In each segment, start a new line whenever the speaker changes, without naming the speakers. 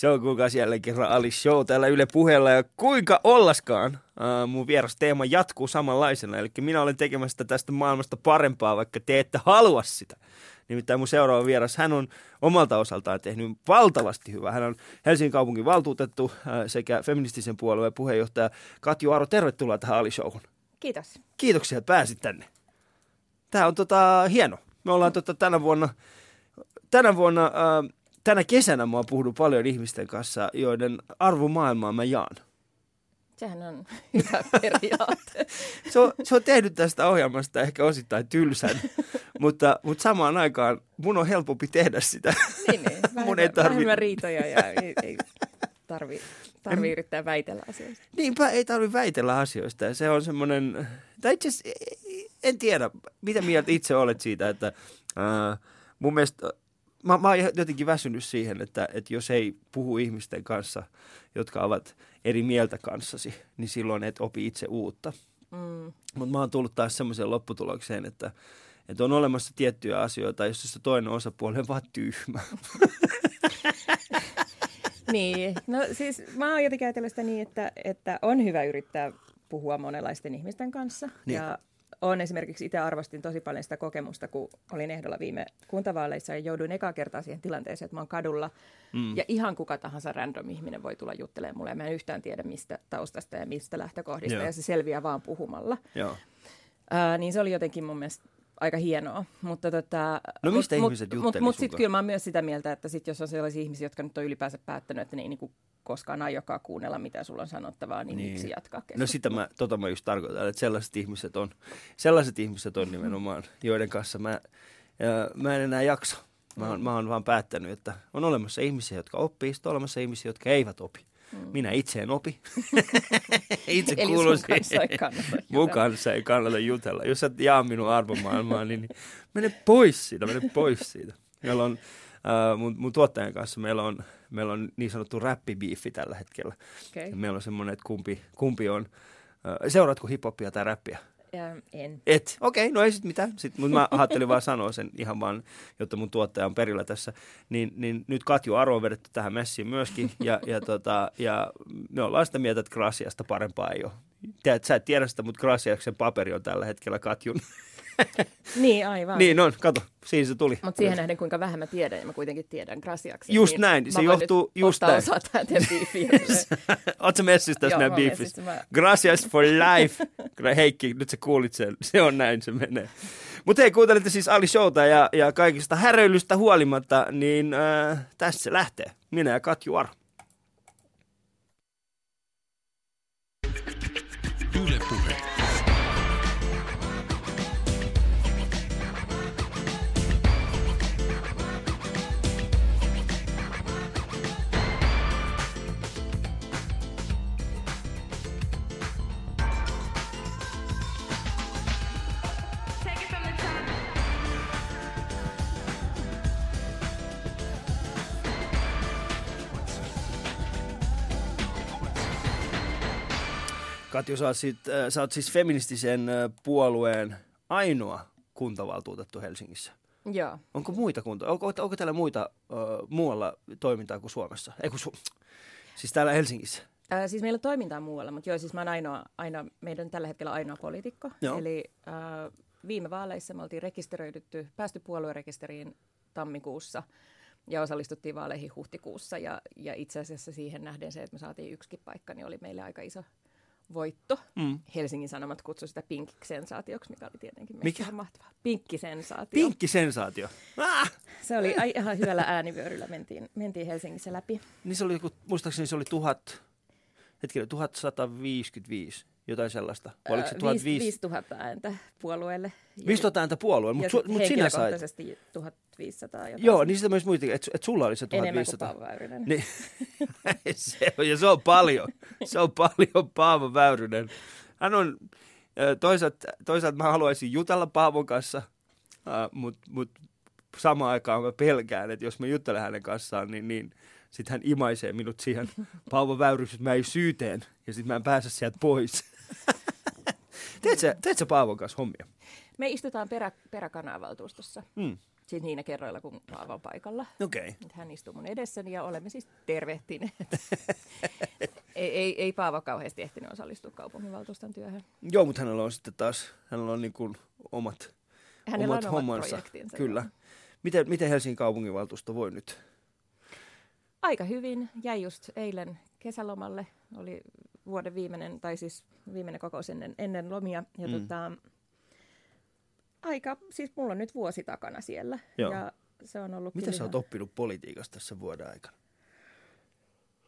Se on kuulkaas jälleen kerran Ali Show täällä Yle puheella ja kuinka ollaskaan uh, mun vieras teema jatkuu samanlaisena. Eli minä olen tekemässä tästä maailmasta parempaa, vaikka te ette halua sitä. Nimittäin mun seuraava vieras, hän on omalta osaltaan tehnyt valtavasti hyvää. Hän on Helsingin kaupungin valtuutettu uh, sekä feministisen puolueen puheenjohtaja Katju Aro. Tervetuloa tähän Ali Showhun.
Kiitos.
Kiitoksia, että pääsit tänne. Tämä on tota, hieno. Me ollaan tota, tänä vuonna, tänä vuonna uh, tänä kesänä mä oon puhunut paljon ihmisten kanssa, joiden arvomaailmaa mä jaan.
Sehän on hyvä periaate.
se, on, se on tehnyt tästä ohjelmasta ehkä osittain tylsän, mutta, mutta samaan aikaan mun on helpompi tehdä sitä.
Niin, niin. Vähemmän, mun ei tarvi... vähemmän riitoja ja ei, ei tarvi, tarvi en... yrittää väitellä asioista.
Niinpä, ei tarvi väitellä asioista. Ja se on semmoinen, tai itse en tiedä, mitä mieltä itse olet siitä, että äh, mun mielestä mä, mä oon jotenkin väsynyt siihen, että, että jos ei puhu ihmisten kanssa, jotka ovat eri mieltä kanssasi, niin silloin et opi itse uutta. Mm. Mutta mä oon tullut taas semmoiseen lopputulokseen, että, että on olemassa tiettyjä asioita, joissa se toinen osapuoli on vaan tyhmä.
niin, no siis mä oon jotenkin ajatellut sitä niin, että, että on hyvä yrittää puhua monenlaisten ihmisten kanssa. Niin. Ja on esimerkiksi itse arvostin tosi paljon sitä kokemusta, kun olin ehdolla viime kuntavaaleissa ja jouduin eka kertaa siihen tilanteeseen, että mä oon kadulla mm. ja ihan kuka tahansa random ihminen voi tulla juttelemaan mulle mä en yhtään tiedä mistä taustasta ja mistä lähtökohdista Joo. ja se selviää vaan puhumalla. Joo. Uh, niin se oli jotenkin mun mielestä aika hienoa. Mutta tota,
no mistä mut, ihmiset Mutta mut,
mut sitten kyllä mä oon myös sitä mieltä, että sit jos on sellaisia ihmisiä, jotka nyt on ylipäänsä päättänyt, että ne ei niinku koskaan aiokaan kuunnella, mitä sulla on sanottavaa, niin, niin. miksi jatkaa keskustelua?
No sitä mä, tota mä just tarkoitan, että sellaiset ihmiset on, sellaiset ihmiset on nimenomaan, joiden kanssa mä, ja, mä en enää jaksa. Mä oon, mä oon vaan päättänyt, että on olemassa ihmisiä, jotka oppii, sitten on olemassa ihmisiä, jotka eivät opi. Mm. Minä itse en opi. itse
Eli kuulun sun kanssa ei kannata
Mun kanssa ei kannata jutella. Jos et jaa minun arvomaailmaa, niin, niin mene pois siitä, mene pois siitä. On, äh, mun, mun tuottajan kanssa meillä on meillä on niin sanottu räppibiifi tällä hetkellä. Okay. Meillä on semmoinen, että kumpi, kumpi on, äh, seuraatko hiphopia tai räppiä?
Ja, en.
Et, okei, okay, no ei sit mitään. Sit, mutta mä ajattelin vaan sanoa sen ihan vaan, jotta mun tuottaja on perillä tässä. Niin, niin nyt Katju Aro on vedetty tähän messiin myöskin. Ja, ja, tota, ja me ollaan sitä mieltä, että Grasiasta parempaa ei ole. Tiedät, sä et tiedä sitä, mutta Grasiaksen paperi on tällä hetkellä Katjun
niin, aivan.
Niin on, kato, siinä se tuli.
Mutta siihen nähden, kuinka vähän mä tiedän, ja mä kuitenkin tiedän Grasiaksi.
Just niin näin, se johtuu just näin.
osaa tähän teidän biifiin.
Oletko messissä tässä meidän biifissä? Mä... Gracias for life. Heikki, nyt sä kuulit sen. Se on näin, se menee. Mutta hei, kuuntelitte siis Ali Showta ja, ja kaikista häröilystä huolimatta, niin äh, tässä se lähtee. Minä ja Katju Aro. Katju, sä oot, sit, äh, sä oot siis feministisen äh, puolueen ainoa kuntavaltuutettu Helsingissä.
Joo.
Onko muita kunta? Onko, onko täällä muita uh, muualla toimintaa kuin Suomessa? Ei kun Su- siis täällä Helsingissä?
Äh, siis meillä on toimintaa muualla, mutta joo, siis mä oon ainoa, ainoa meidän tällä hetkellä ainoa poliitikko. Joo. Eli äh, viime vaaleissa me oltiin rekisteröidytty, päästy puoluerekisteriin tammikuussa ja osallistuttiin vaaleihin huhtikuussa. Ja, ja itse asiassa siihen nähden se, että me saatiin yksikin paikka, niin oli meille aika iso, voitto. Mm. Helsingin Sanomat kutsui sitä pinkkisensaatioksi, mikä oli tietenkin mikä? mahtavaa. Pinkkisensaatio.
Pinkkisensaatio. Ah!
Se oli ihan hyvällä äänivyöryllä mentiin, mentiin Helsingissä läpi.
Niin se oli muistaakseni se oli tuhat, hetkinen, 1155 jotain sellaista.
Oliko se 1500? 5000 ääntä puolueelle.
5000 ääntä puolueelle, mutta su, mut sinä sait.
1500 jotain.
Joo, niin sitä myös muistin, että et sulla oli se
1500. Enemmän kuin
niin. se on, ja se on paljon. Se on paljon Paavo Väyrynen. Hän on, toisaalta, toisaalta mä haluaisin jutella Paavon kanssa, mutta mut samaan aikaan mä pelkään, että jos mä juttelen hänen kanssaan, niin, niin sitten hän imaisee minut siihen Paavo Väyrys, että mä ei syyteen, ja sitten mä en pääse sieltä pois. teet, sä, teet sä Paavon kanssa hommia?
Me istutaan perä, peräkanavaltuustossa. Hmm. Siis niinä kerroilla, kun Paava on paikalla.
Okay.
Hän istuu mun edessäni ja olemme siis tervehtineet. ei, ei, ei Paava kauheasti ehtinyt osallistua kaupunginvaltuuston työhön.
Joo, mutta hänellä on sitten taas, hänellä on niin kuin omat,
Hänellä
omat
on
hommansa.
omat.
Kyllä. Miten, miten Helsingin kaupunginvaltuusto voi nyt?
Aika hyvin. Jäi just eilen kesälomalle. Oli vuoden viimeinen, tai siis viimeinen kokous ennen, ennen lomia. Ja
Mm.
tota, aika, siis mulla on nyt vuosi takana siellä.
Joo.
Ja se on ollut
Mitä
kyllä
sä oot
ihan-
oppinut politiikasta tässä vuoden aikana?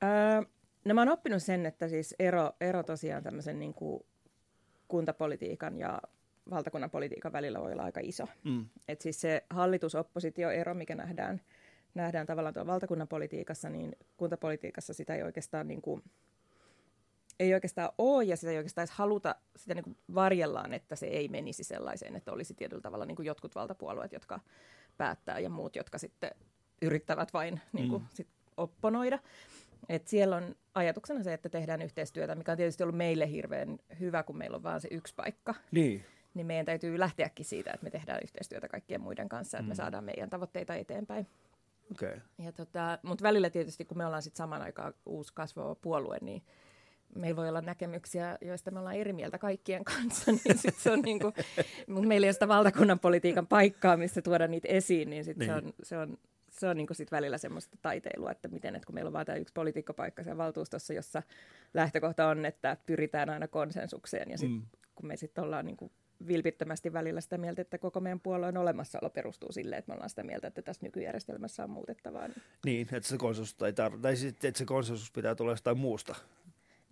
Öö, no mä oon oppinut sen, että siis ero, ero tosiaan tämmöisen niin kuin kuntapolitiikan ja valtakunnan politiikan välillä voi olla aika iso.
Mm.
Et siis se hallitus-oppositio-ero, mikä nähdään, nähdään tavallaan tuolla valtakunnan politiikassa, niin kuntapolitiikassa sitä ei oikeastaan, niin kuin, ei oikeastaan ole ja sitä ei oikeastaan edes haluta, sitä niin kuin varjellaan, että se ei menisi sellaiseen, että olisi tietyllä tavalla niin kuin jotkut valtapuolueet, jotka päättää ja muut, jotka sitten yrittävät vain niin kuin,
Mm.
sit opponoida. Et siellä on ajatuksena se, että tehdään yhteistyötä, mikä on tietysti ollut meille hirveän hyvä, kun meillä on vain se yksi paikka
Niin.
niin meidän täytyy lähteäkin siitä, että me tehdään yhteistyötä kaikkien muiden kanssa, että me
Mm.
saadaan meidän tavoitteita eteenpäin.
Okay.
Ja tota, Mutta välillä tietysti, kun me ollaan sitten saman aikaan uusi kasvava puolue, niin meillä voi olla näkemyksiä, joista me ollaan eri mieltä kaikkien kanssa, niin sit se on niinku, mutta meillä ei ole sitä valtakunnan politiikan paikkaa, missä tuoda niitä esiin, niin, sit
Niin.
se on, se on, se on niinku sit välillä semmoista taiteilua, että miten, että kun meillä on vain tämä yksi politiikkapaikka siellä valtuustossa, jossa lähtökohta on, että pyritään aina konsensukseen, ja sitten
Mm.
kun me sitten ollaan niinku vilpittömästi välillä sitä mieltä, että koko meidän puolueen olemassaolo perustuu sille, että me ollaan sitä mieltä, että tässä nykyjärjestelmässä on muutettavaa. Niin,
Niin, että se konsensus, ei tar- tai siis, että se konsensus pitää tulla jostain muusta.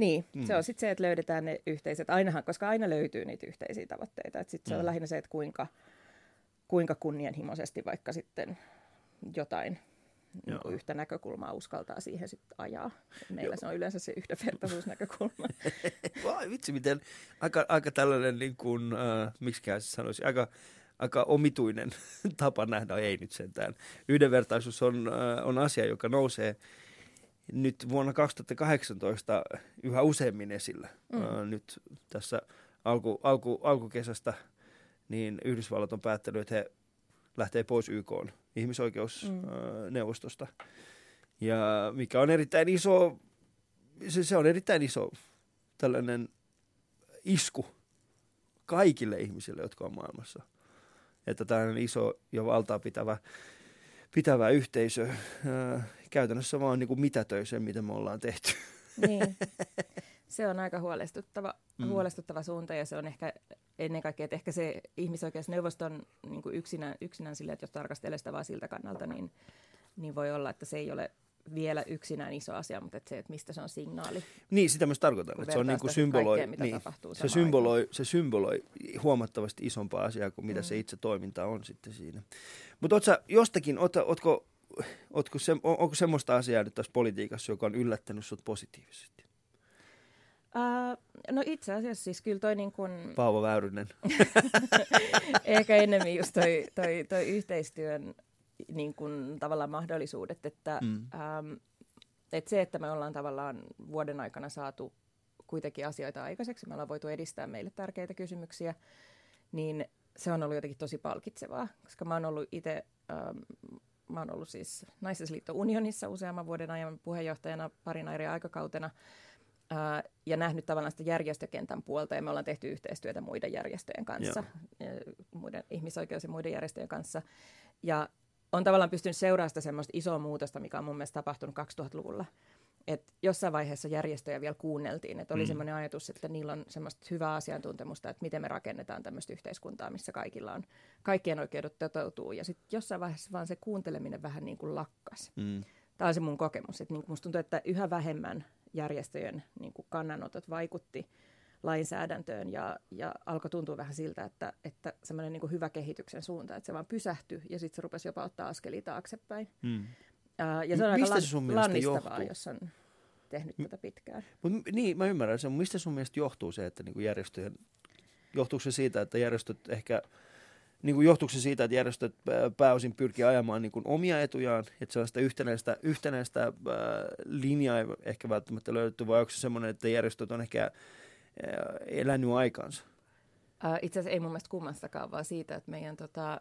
Niin
Mm.
se on sitten se, että löydetään ne yhteiset, ainahan, koska aina löytyy niitä yhteisiä tavoitteita. Sitten se on
Mm.
lähinnä se, että kuinka, kuinka kunnianhimoisesti vaikka sitten jotain niin
Joo.
kuin yhtä näkökulmaa uskaltaa siihen sitten ajaa. Meillä se on yleensä se yhdenvertaisuusnäkökulma.
Vai vitsi, miten aika, aika tällainen, niin kuin, äh, miksi se sanoisi, aika, aika omituinen tapa nähdä, ei nyt sentään. Yhdenvertaisuus on, äh, on asia, joka nousee nyt vuonna 2018 yhä useammin esillä.
Mm.
Mm. Äh, nyt tässä alku, alku, alkukesästä niin Yhdysvallat on päättänyt, että he lähtee pois YK ihmisoikeusneuvostosta. Ja mikä on erittäin iso, se, se on erittäin iso tällainen isku kaikille ihmisille, jotka on maailmassa. Että tällainen iso ja valtaa pitävä, pitävä yhteisö ää, käytännössä vaan niin kuin mitätöi sen, mitä me ollaan tehty.
niin. Se on aika huolestuttava,
Mm.
huolestuttava suunta ja se on ehkä ennen kaikkea, että ehkä se ihmisoikeusneuvoston niin kuin yksinään, yksinään sille, että jos tarkastelee sitä vaan siltä kannalta, niin, niin voi olla, että se ei ole vielä yksinään iso asia, mutta että se, että mistä se on signaali.
Niin, sitä myös tarkoitan, että se on niin kuin symboloi,
kaikkea, mitä
niin,
tapahtuu
se symboloi, se symboloi huomattavasti isompaa asiaa kuin mitä
Mm.
se itse toiminta on sitten siinä. Mutta ootko jostakin, ootko, ootko, ootko se, on- onko semmoista asiaa nyt tässä politiikassa, joka on yllättänyt sut positiivisesti?
Uh, no itse asiassa siis kyllä toi niin kuin,
Paavo Väyrynen.
ehkä enemmän just toi, toi, toi yhteistyön niin kuin, tavallaan mahdollisuudet, että
Mm.
mm. ähm, et se, että me ollaan tavallaan vuoden aikana saatu kuitenkin asioita aikaiseksi, me ollaan voitu edistää meille tärkeitä kysymyksiä, niin se on ollut jotenkin tosi palkitsevaa, koska mä oon ollut itse, ähm, mä oon ollut siis Naisesliitto Unionissa useamman vuoden ajan puheenjohtajana parin eri aikakautena, ää, ja nähnyt tavallaan sitä järjestökentän puolta, ja me ollaan tehty yhteistyötä muiden järjestöjen kanssa, ja muiden ihmisoikeus- ja muiden järjestöjen kanssa. Ja on tavallaan pystynyt seuraamaan sitä semmoista isoa muutosta, mikä on mun mielestä tapahtunut 2000-luvulla. Et jossain vaiheessa järjestöjä vielä kuunneltiin, että oli
Mm.
mm. semmoinen ajatus, että niillä on semmoista hyvää asiantuntemusta, että miten me rakennetaan tämmöistä yhteiskuntaa, missä kaikilla on, kaikkien oikeudet toteutuu. Ja sitten jossain vaiheessa vaan se kuunteleminen vähän niin kuin lakkas.
Mm.
Tämä on se mun kokemus, että niin musta tuntuu, että yhä vähemmän järjestöjen niin kuin kannanotot vaikutti lainsäädäntöön ja, ja alkoi tuntua vähän siltä, että, että semmoinen niin hyvä kehityksen suunta, että se vaan pysähtyi ja sitten se rupesi jopa ottaa askelia taaksepäin.
Mm.
Ja se on
M- mistä
aika
se sun
lannistavaa,
johtuu?
jos on tehnyt tätä pitkään.
Mut, m- niin, mä ymmärrän sen. Mistä sun mielestä johtuu se, että niinku järjestöjen, johtuuko se siitä, että järjestöt ehkä, niin kuin johtuuko se siitä, että järjestöt ää, pääosin pyrkii ajamaan niin kuin omia etujaan, että sellaista yhtenäistä, yhtenäistä ää, linjaa ei ehkä välttämättä löydetty, vai onko se semmoinen, että järjestöt on ehkä ää, elänyt aikansa?
Ää, itse asiassa ei mun mielestä kummastakaan, vaan siitä, että meidän tota,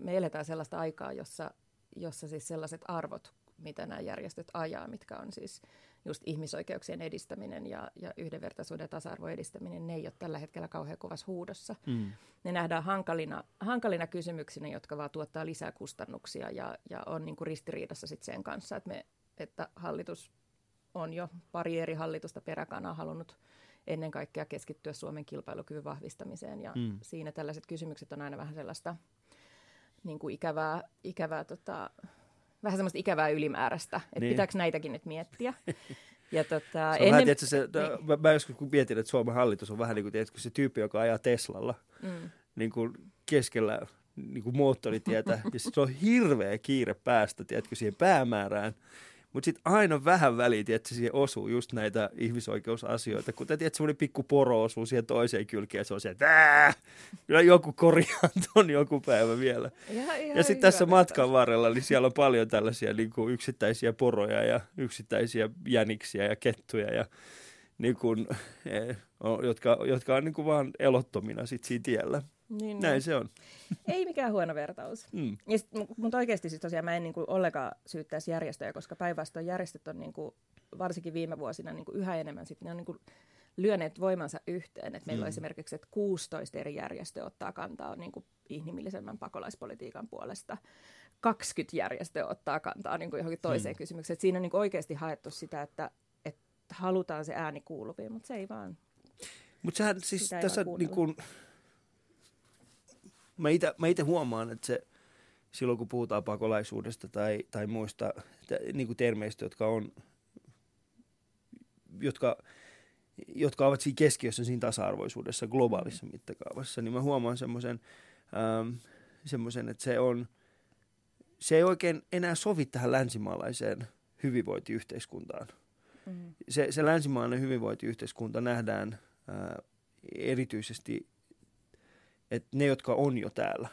me eletään sellaista aikaa, jossa, jossa siis sellaiset arvot, mitä nämä järjestöt ajaa, mitkä on siis just ihmisoikeuksien edistäminen ja, ja yhdenvertaisuuden ja tasa-arvon edistäminen, ne ei ole tällä hetkellä kauhean kovassa huudossa. Mm. Ne nähdään hankalina, hankalina kysymyksinä, jotka vaan tuottaa lisää kustannuksia ja, ja on niin kuin ristiriidassa sit sen kanssa, että, me, että hallitus on jo pari eri hallitusta peräkanaa halunnut ennen kaikkea keskittyä Suomen kilpailukyvyn vahvistamiseen ja mm. siinä tällaiset kysymykset on aina vähän sellaista niin kuin ikävää, ikävää tota, vähän semmoista ikävää ylimääräistä, että niin. pitääkö näitäkin nyt miettiä.
Ja tota, se on ennen... vähän, se, niin. mä, mä joskus kun mietin, että Suomen hallitus on vähän niin kuin tietysti, se tyyppi, joka ajaa Teslalla mm. niin kuin keskellä niin kuin moottoritietä, ja se on hirveä kiire päästä tiedätkö, siihen päämäärään. Mutta sitten aina vähän väliä, että siihen osuu just näitä ihmisoikeusasioita. Kuten tiedät, semmoinen pikku poro osuu siihen toiseen kylkeen, se on se, että kyllä joku korjaa ton joku päivä vielä. Ihan, ihan ja sitten tässä matkan varrella, niin siellä on paljon tällaisia niin kuin yksittäisiä poroja ja yksittäisiä jäniksiä ja kettuja ja niin kuin, eh, jotka, jotka on niin kuin vaan elottomina sit siinä tiellä. Niin, Näin niin. se on.
Ei mikään huono vertaus. Mm. Ja sit, mutta oikeasti siis tosiaan mä en niin kuin ollenkaan syyttäisi järjestöjä, koska päinvastoin järjestöt on niin kuin, varsinkin viime vuosina niin kuin yhä enemmän sit, ne on niin kuin lyöneet voimansa yhteen. Et meillä mm. on esimerkiksi, että 16 eri järjestöä ottaa kantaa niin kuin inhimillisemmän pakolaispolitiikan puolesta. 20 järjestöä ottaa kantaa niin kuin johonkin toiseen mm. kysymykseen. Et siinä on niin kuin oikeasti haettu sitä, että, että halutaan se ääni kuuluviin, mutta se ei vaan...
Mutta sehän siis tässä niin kuin, mä itse huomaan, että se silloin kun puhutaan pakolaisuudesta tai, tai muista niin kuin termeistä, jotka on, jotka, jotka ovat siinä keskiössä siinä tasa-arvoisuudessa globaalissa mm. mittakaavassa, niin mä huomaan semmoisen, ähm, semmoisen että se on, se ei oikein enää sovi tähän länsimaalaiseen hyvinvointiyhteiskuntaan. Mm. Se, se länsimaalainen hyvinvointiyhteiskunta nähdään erityisesti että ne, jotka on jo täällä,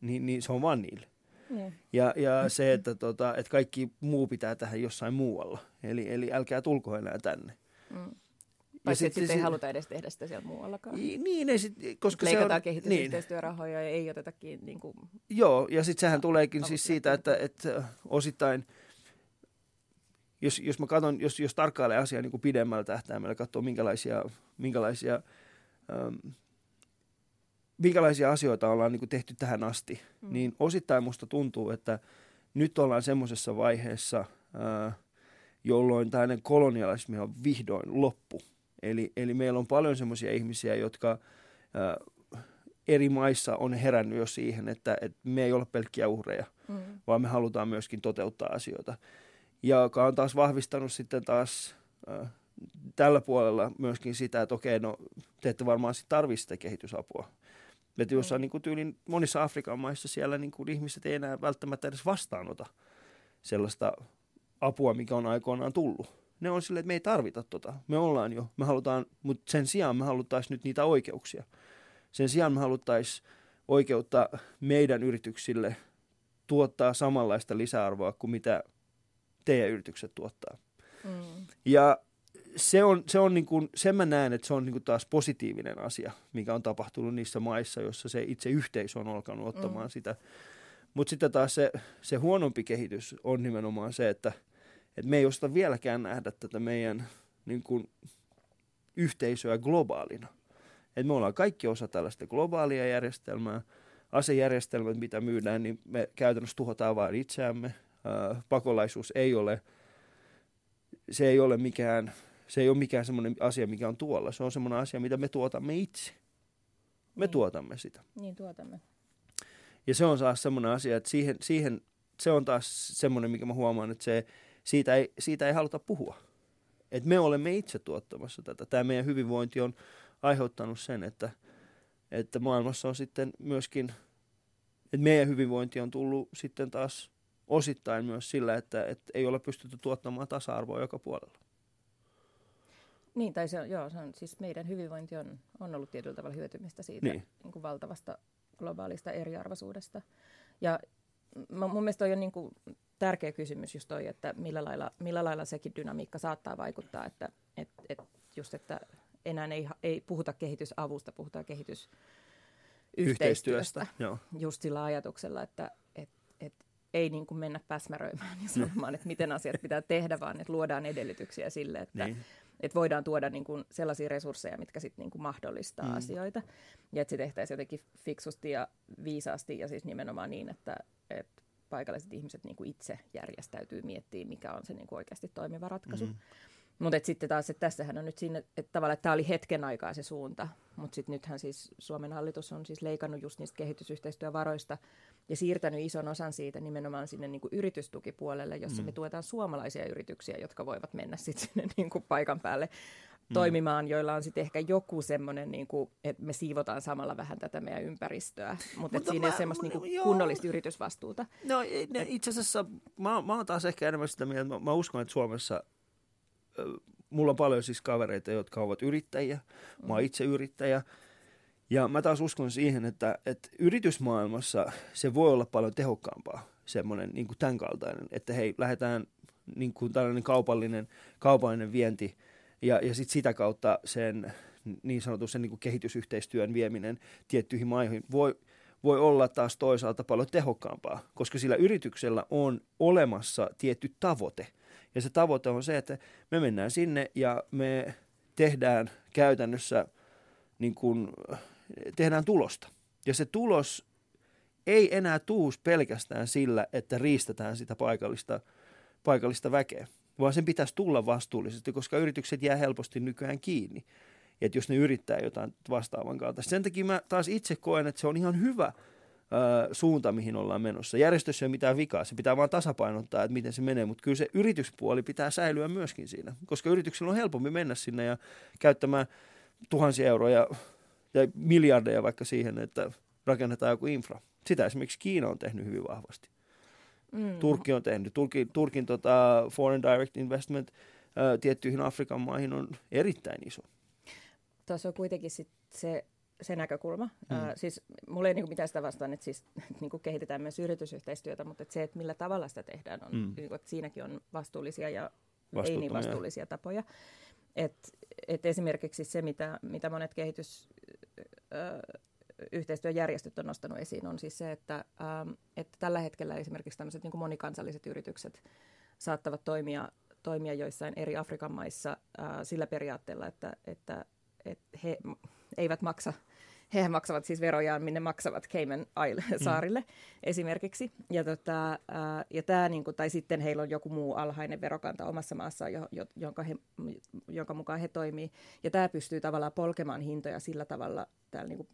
niin, niin se on vaan niille. Niin. Ja, ja se, että, tota, että kaikki muu pitää tähän jossain muualla. Eli, eli älkää tulko enää tänne. Mm.
Paitsi sitten sit ei haluta edes tehdä sitä siellä muuallakaan.
Niin, ei sit, koska
Leikataan se on, kehitysyhteistyörahoja niin. ja ei oteta kiinni. Niin kuin,
Joo, ja sitten sehän tuleekin siis siitä, että, että osittain, jos, jos mä katson, jos, jos tarkkailee asiaa niin kuin pidemmällä tähtäimellä, katsoo minkälaisia, minkälaisia ähm, minkälaisia asioita ollaan niin kuin tehty tähän asti, mm. niin osittain musta tuntuu, että nyt ollaan semmoisessa vaiheessa, ää, jolloin tällainen kolonialismi on vihdoin loppu. Eli, eli meillä on paljon semmoisia ihmisiä, jotka ää, eri maissa on herännyt jo siihen, että, että me ei ole pelkkiä uhreja, mm. vaan me halutaan myöskin toteuttaa asioita. Ja joka on taas vahvistanut sitten taas ää, tällä puolella myöskin sitä, että okei, no te ette varmaan sitten tarvitse sitä kehitysapua. Että jossain niin kuin tyylin monissa Afrikan maissa siellä niin kuin ihmiset ei enää välttämättä edes vastaanota sellaista apua, mikä on aikoinaan tullut. Ne on silleen, että me ei tarvita tota. Me ollaan jo, me halutaan, mutta sen sijaan me haluttaisiin nyt niitä oikeuksia. Sen sijaan me haluttaisiin oikeutta meidän yrityksille tuottaa samanlaista lisäarvoa kuin mitä teidän yritykset tuottaa. Mm. Ja se on, se on niin kuin, sen mä näen, että se on niin kuin taas positiivinen asia, mikä on tapahtunut niissä maissa, joissa se itse yhteisö on alkanut ottamaan mm. sitä. Mutta sitten taas se, se huonompi kehitys on nimenomaan se, että, että me ei osata vieläkään nähdä tätä meidän niin kuin, yhteisöä globaalina. Et me ollaan kaikki osa tällaista globaalia järjestelmää. Asejärjestelmät, mitä myydään, niin me käytännössä tuhotaan vain itseämme. Pakolaisuus ei ole, se ei ole mikään se ei ole mikään semmoinen asia, mikä on tuolla. Se on semmoinen asia, mitä me tuotamme itse. Me niin. tuotamme sitä.
Niin, tuotamme.
Ja se on taas semmoinen asia, että siihen, siihen, se on taas semmoinen, mikä mä huomaan, että se, siitä, ei, siitä ei haluta puhua. Että me olemme itse tuottamassa tätä. Tämä meidän hyvinvointi on aiheuttanut sen, että, että maailmassa on sitten myöskin, että meidän hyvinvointi on tullut sitten taas osittain myös sillä, että, että ei ole pystytty tuottamaan tasa-arvoa joka puolella.
Niin, tai se on, joo, se on, siis meidän hyvinvointi on, on ollut tietyllä tavalla hyötymistä siitä niin. Niin kuin valtavasta globaalista eriarvoisuudesta. Ja mun mielestä toi on niin kuin tärkeä kysymys just toi, että millä lailla, millä lailla sekin dynamiikka saattaa vaikuttaa, että et, et just, että enää ei, ei puhuta kehitysavusta, puhutaan kehitys, yhteistyöstä.
Joo.
Just sillä ajatuksella, että et, et ei niin kuin mennä päsmäröimään ja sanomaan, että miten asiat pitää tehdä, vaan että luodaan edellytyksiä sille, että
Niin.
että voidaan tuoda niin kuin sellaisia resursseja, mitkä sitten niin kuin mahdollistaa mm. asioita. Ja että se tehtäisiin jotenkin fiksusti ja viisaasti ja siis nimenomaan niin, että, että paikalliset ihmiset niin kuin itse järjestäytyy miettimään, mikä on se niin kuin oikeasti toimiva ratkaisu. Mm. Mutta sitten taas, että tässähän on nyt siinä, että tavallaan että tämä oli hetken aikaa se suunta, mutta sitten nythän siis Suomen hallitus on siis leikannut just niistä kehitysyhteistyövaroista ja siirtänyt ison osan siitä nimenomaan sinne niin kuin yritystukipuolelle, jossa mm. me tuetaan suomalaisia yrityksiä, jotka voivat mennä sitten sinne niin kuin paikan päälle mm. toimimaan, joilla on sitten ehkä joku semmoinen, niin kuin, että me siivotaan samalla vähän tätä meidän ympäristöä, mutta, mutta siinä
mä-
ei ole semmoista niin kuin kunnollista yritysvastuuta.
No ne, itse asiassa mä, mä oon taas ehkä enemmän sitä mieltä, mä, mä uskon, että Suomessa, mulla on paljon siis kavereita, jotka ovat yrittäjiä, mä oon itse yrittäjä, ja mä taas uskon siihen, että, että yritysmaailmassa se voi olla paljon tehokkaampaa, semmoinen niin kuin tämän kaltainen, että hei, lähdetään niin kuin tällainen kaupallinen, kaupallinen vienti, ja, ja sit sitä kautta sen niin sanotun sen niin kuin kehitysyhteistyön vieminen tiettyihin maihin voi, voi olla taas toisaalta paljon tehokkaampaa, koska sillä yrityksellä on olemassa tietty tavoite. Ja se tavoite on se, että me mennään sinne ja me tehdään käytännössä niin kuin, tehdään tulosta. Ja se tulos ei enää tuus pelkästään sillä, että riistetään sitä paikallista, paikallista väkeä, vaan sen pitäisi tulla vastuullisesti, koska yritykset jää helposti nykyään kiinni. Että jos ne yrittää jotain vastaavan kaltaista. Sen takia mä taas itse koen, että se on ihan hyvä suunta, mihin ollaan menossa. Järjestössä ei ole mitään vikaa, se pitää vaan tasapainottaa, että miten se menee, mutta kyllä se yrityspuoli pitää säilyä myöskin siinä, koska yrityksellä on helpompi mennä sinne ja käyttämään tuhansia euroja ja miljardeja vaikka siihen, että rakennetaan joku infra. Sitä esimerkiksi Kiina on tehnyt hyvin vahvasti.
Mm.
Turkki on tehnyt. Turkin, Turkin tota, foreign direct investment ää, tiettyihin Afrikan maihin on erittäin iso.
Tuossa on kuitenkin sit se, se näkökulma. Mm. Äh, siis mulla ei niinku mitään sitä vastaan, että siis, niinku kehitetään myös yritysyhteistyötä, mutta et se, että millä tavalla sitä tehdään, on,
Mm.
niinku, että siinäkin on vastuullisia ja ei niin vastuullisia tapoja. Et, et esimerkiksi se, mitä, mitä monet kehitys, yhteistyöjärjestöt on nostanut esiin, on siis se, että, ähm, että tällä hetkellä esimerkiksi tämmöiset niin monikansalliset yritykset saattavat toimia, toimia joissain eri Afrikan maissa äh, sillä periaatteella, että, että, että he eivät maksa, he maksavat siis verojaan, minne maksavat Cayman Isle-saarille mm. esimerkiksi. Ja, tota, ja tää, niin kuin, tai sitten heillä on joku muu alhainen verokanta omassa maassaan, jo, jo, jonka, he, jonka mukaan he toimii. Ja tämä pystyy tavallaan polkemaan hintoja sillä tavalla täällä niin kuin,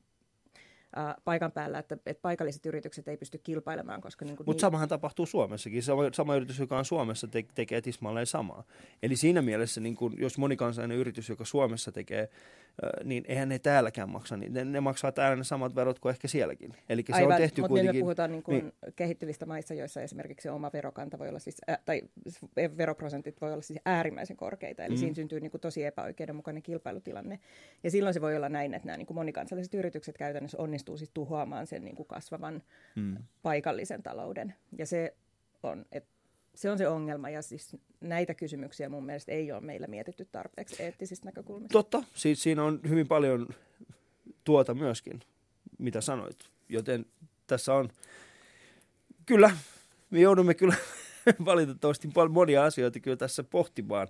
äh, paikan päällä, että, että paikalliset yritykset ei pysty kilpailemaan, koska niin kuin
Mutta samahan tapahtuu Suomessakin. Sama, sama yritys, joka on Suomessa, te, tekee tismalleen samaa. Eli siinä mielessä, niin kun, jos monikansallinen yritys, joka Suomessa tekee, niin eihän ne täälläkään maksa. Niin ne, ne maksaa täällä ne samat verot kuin ehkä sielläkin. Eli se on tehty
mutta nyt me
kuitenkin...
puhutaan niin kuin
niin.
kehittyvistä maissa, joissa esimerkiksi oma verokanta voi olla siis, ä, tai veroprosentit voi olla siis äärimmäisen korkeita, eli
Mm.
siinä syntyy niin kuin tosi epäoikeudenmukainen kilpailutilanne. Ja silloin se voi olla näin, että nämä niin kuin monikansalliset yritykset käytännössä onnistuu siis tuhoamaan sen niin kuin kasvavan
Mm.
paikallisen talouden. Ja se on, et, se on se ongelma, ja siis näitä kysymyksiä mun mielestä ei ole meillä mietitty tarpeeksi eettisistä näkökulmista.
Totta, siis siinä on hyvin paljon tuota myöskin, mitä sanoit. Joten tässä on, kyllä, me joudumme kyllä valitettavasti paljon monia asioita kyllä tässä pohtimaan,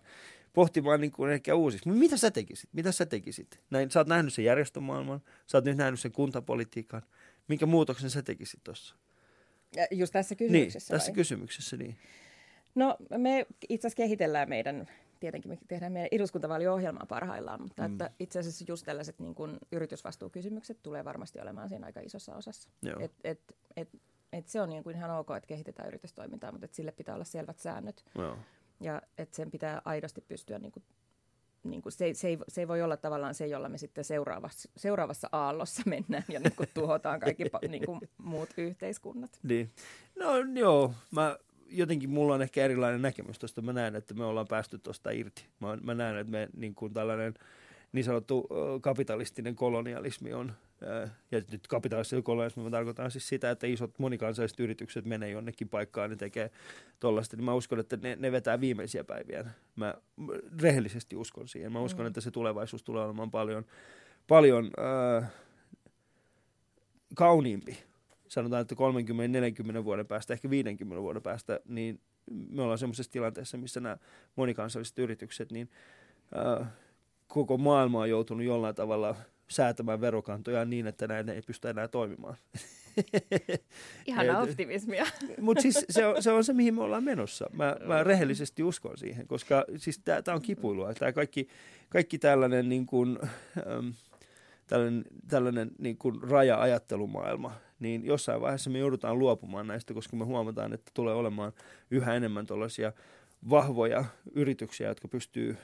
pohtimaan niin kuin ehkä uusiksi. Mutta mitä sä tekisit? Mitä sä tekisit? Näin, sä oot nähnyt sen järjestömaailman, sä oot nyt nähnyt sen kuntapolitiikan. Minkä muutoksen sä tekisit tuossa?
Ja Just tässä
Niin,
kysymyksessä
tässä
vai?
kysymyksessä, niin.
No me itse asiassa kehitellään meidän, tietenkin me tehdään meidän eduskuntavaaliohjelmaa parhaillaan, mutta
Mm.
että itse asiassa just tällaiset niin kuin yritysvastuukysymykset tulee varmasti olemaan siinä aika isossa osassa.
Joo.
Et, et, et, et se on niin kuin ihan ok, että kehitetään yritystoimintaa, mutta et sille pitää olla selvät säännöt
Joo.
ja että sen pitää aidosti pystyä niin kuin niin kuin se, ei- se, ei, se ei voi olla tavallaan se, jolla me sitten seuraavassa, seuraavassa aallossa mennään ja niin kuin tuhotaan kaikki niin kuin muut yhteiskunnat.
Niin. No joo, mä jotenkin mulla on ehkä erilainen näkemys tuosta. Mä näen, että me ollaan päästy tuosta irti. Mä, mä näen, että me niin kuin tällainen niin sanottu kapitalistinen kolonialismi on, ja nyt kapitalistinen kolonialismi mä tarkoitan siis sitä, että isot monikansalliset yritykset menee jonnekin paikkaan ja tekee tollaista, niin mä uskon, että ne, ne vetää viimeisiä päiviä. Mä rehellisesti uskon siihen. Mä uskon,
Mm.
että se tulevaisuus tulee olemaan paljon, paljon ö, kauniimpi, sanotaan, että 30-40 vuoden päästä, ehkä 50 vuoden päästä, niin me ollaan semmoisessa tilanteessa, missä nämä monikansalliset yritykset, niin äh, koko maailma on joutunut jollain tavalla säätämään verokantoja niin, että näin ei pysty enää toimimaan.
Ihana optimismia.
Mutta siis se on, se on se, mihin me ollaan menossa. Mä, mä rehellisesti uskon siihen, koska siis tämä on kipuilua. Tämä kaikki, kaikki tällainen, niin kuin, äm, tällainen, tällainen niin kuin raja-ajattelumaailma, niin jossain vaiheessa me joudutaan luopumaan näistä, koska me huomataan, että tulee olemaan yhä enemmän tuollaisia vahvoja yrityksiä, jotka pystyy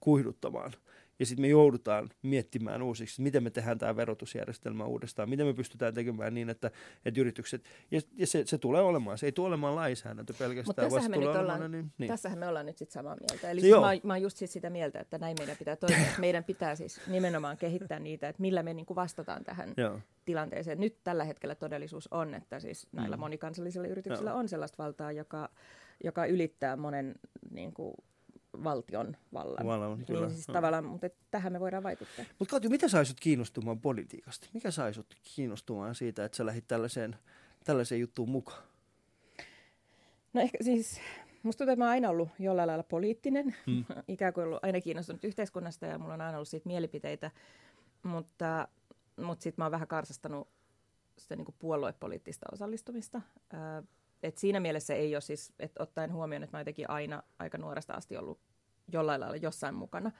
kuihduttamaan – ja sitten me joudutaan miettimään uusiksi, miten me tehdään tämä verotusjärjestelmä uudestaan, miten me pystytään tekemään niin, että, että yritykset, ja, ja se, se tulee olemaan, se ei tule olemaan lainsäädäntö pelkästään.
Mutta tässähän, me ollaan, niin, niin. tässähän me ollaan nyt sitten samaa mieltä. Eli siis mä, mä oon just sit sitä mieltä, että näin meidän pitää toimia. meidän pitää siis nimenomaan kehittää niitä, että millä me niinku vastataan tähän Joo. tilanteeseen. Nyt tällä hetkellä todellisuus on, että siis näillä mm. monikansallisilla yrityksillä Joo. on sellaista valtaa, joka, joka ylittää monen niin kuin, valtion vallan. vallan kyllä. Niin siis tavallaan, mutta tähän me voidaan vaikuttaa.
Mutta Katju, mitä sai sut kiinnostumaan politiikasta? Mikä sai sut kiinnostumaan siitä, että sä lähdit tällaiseen, tällaiseen juttuun mukaan?
No ehkä siis, musta tuntuu, että mä oon aina ollut jollain lailla poliittinen. Hmm. Ikään kuin ollut aina kiinnostunut yhteiskunnasta ja mulla on aina ollut siitä mielipiteitä. Mutta, mutta sitten mä oon vähän karsastanut sitä niin kuin puoluepoliittista osallistumista. Et siinä mielessä ei ole siis, että ottaen huomioon, että mä jotenkin aina aika nuoresta asti ollut jollain lailla jossain mukana,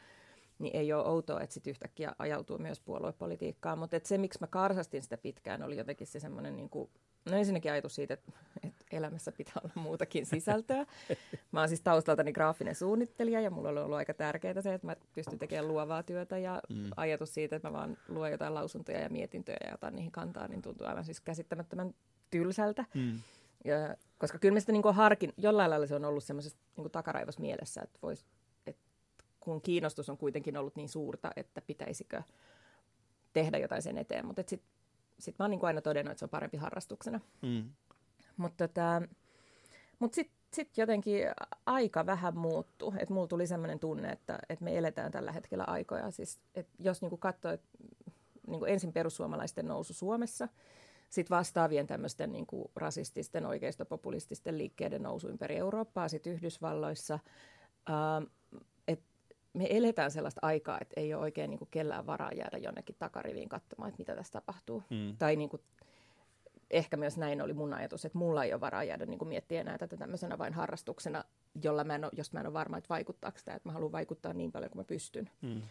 niin ei ole outoa, että sitten yhtäkkiä ajautuu myös puoluepolitiikkaan. Mutta se, miksi mä karsastin sitä pitkään, oli jotenkin se semmoinen, niin kuin, no ensinnäkin ajatus siitä, että, että elämässä pitää olla muutakin sisältöä. Mä oon siis taustaltani graafinen suunnittelija ja mulla on ollut aika tärkeää se, että mä pystyn tekemään luovaa työtä ja mm. ajatus siitä, että mä vaan luen jotain lausuntoja ja mietintöjä ja otan niihin kantaa, niin tuntuu aivan siis käsittämättömän tylsältä. Mm. Ja, koska kyllä mä sitä niin harkin, jollain lailla se on ollut semmoisessa niin takaraivos mielessä, että voisi kun kiinnostus on kuitenkin ollut niin suurta, että pitäisikö tehdä jotain sen eteen. Mutta sitten sit mä oon niin aina todennut, että se on parempi harrastuksena. Mm. Mutta tota, mut sitten sit jotenkin aika vähän muuttuu. Että mulla tuli sellainen tunne, että, että me eletään tällä hetkellä aikoja. Siis, että jos niin katsoo, että niin ensin perussuomalaisten nousu Suomessa, sitten vastaavien tämmöisten niin rasististen, oikeistopopulististen liikkeiden nousu ympäri Eurooppaa, sitten Yhdysvalloissa, me eletään sellaista aikaa, että ei ole oikein niin kuin kellään varaa jäädä jonnekin takariviin katsomaan, että mitä tässä tapahtuu. Mm. Tai niin kuin, ehkä myös näin oli mun ajatus, että mulla ei ole varaa jäädä niin kuin miettiä enää tätä tämmöisenä vain harrastuksena, jolla mä en ole, jos mä en ole varma, että vaikuttaako sitä, että mä haluan vaikuttaa niin paljon kuin mä pystyn. Mm.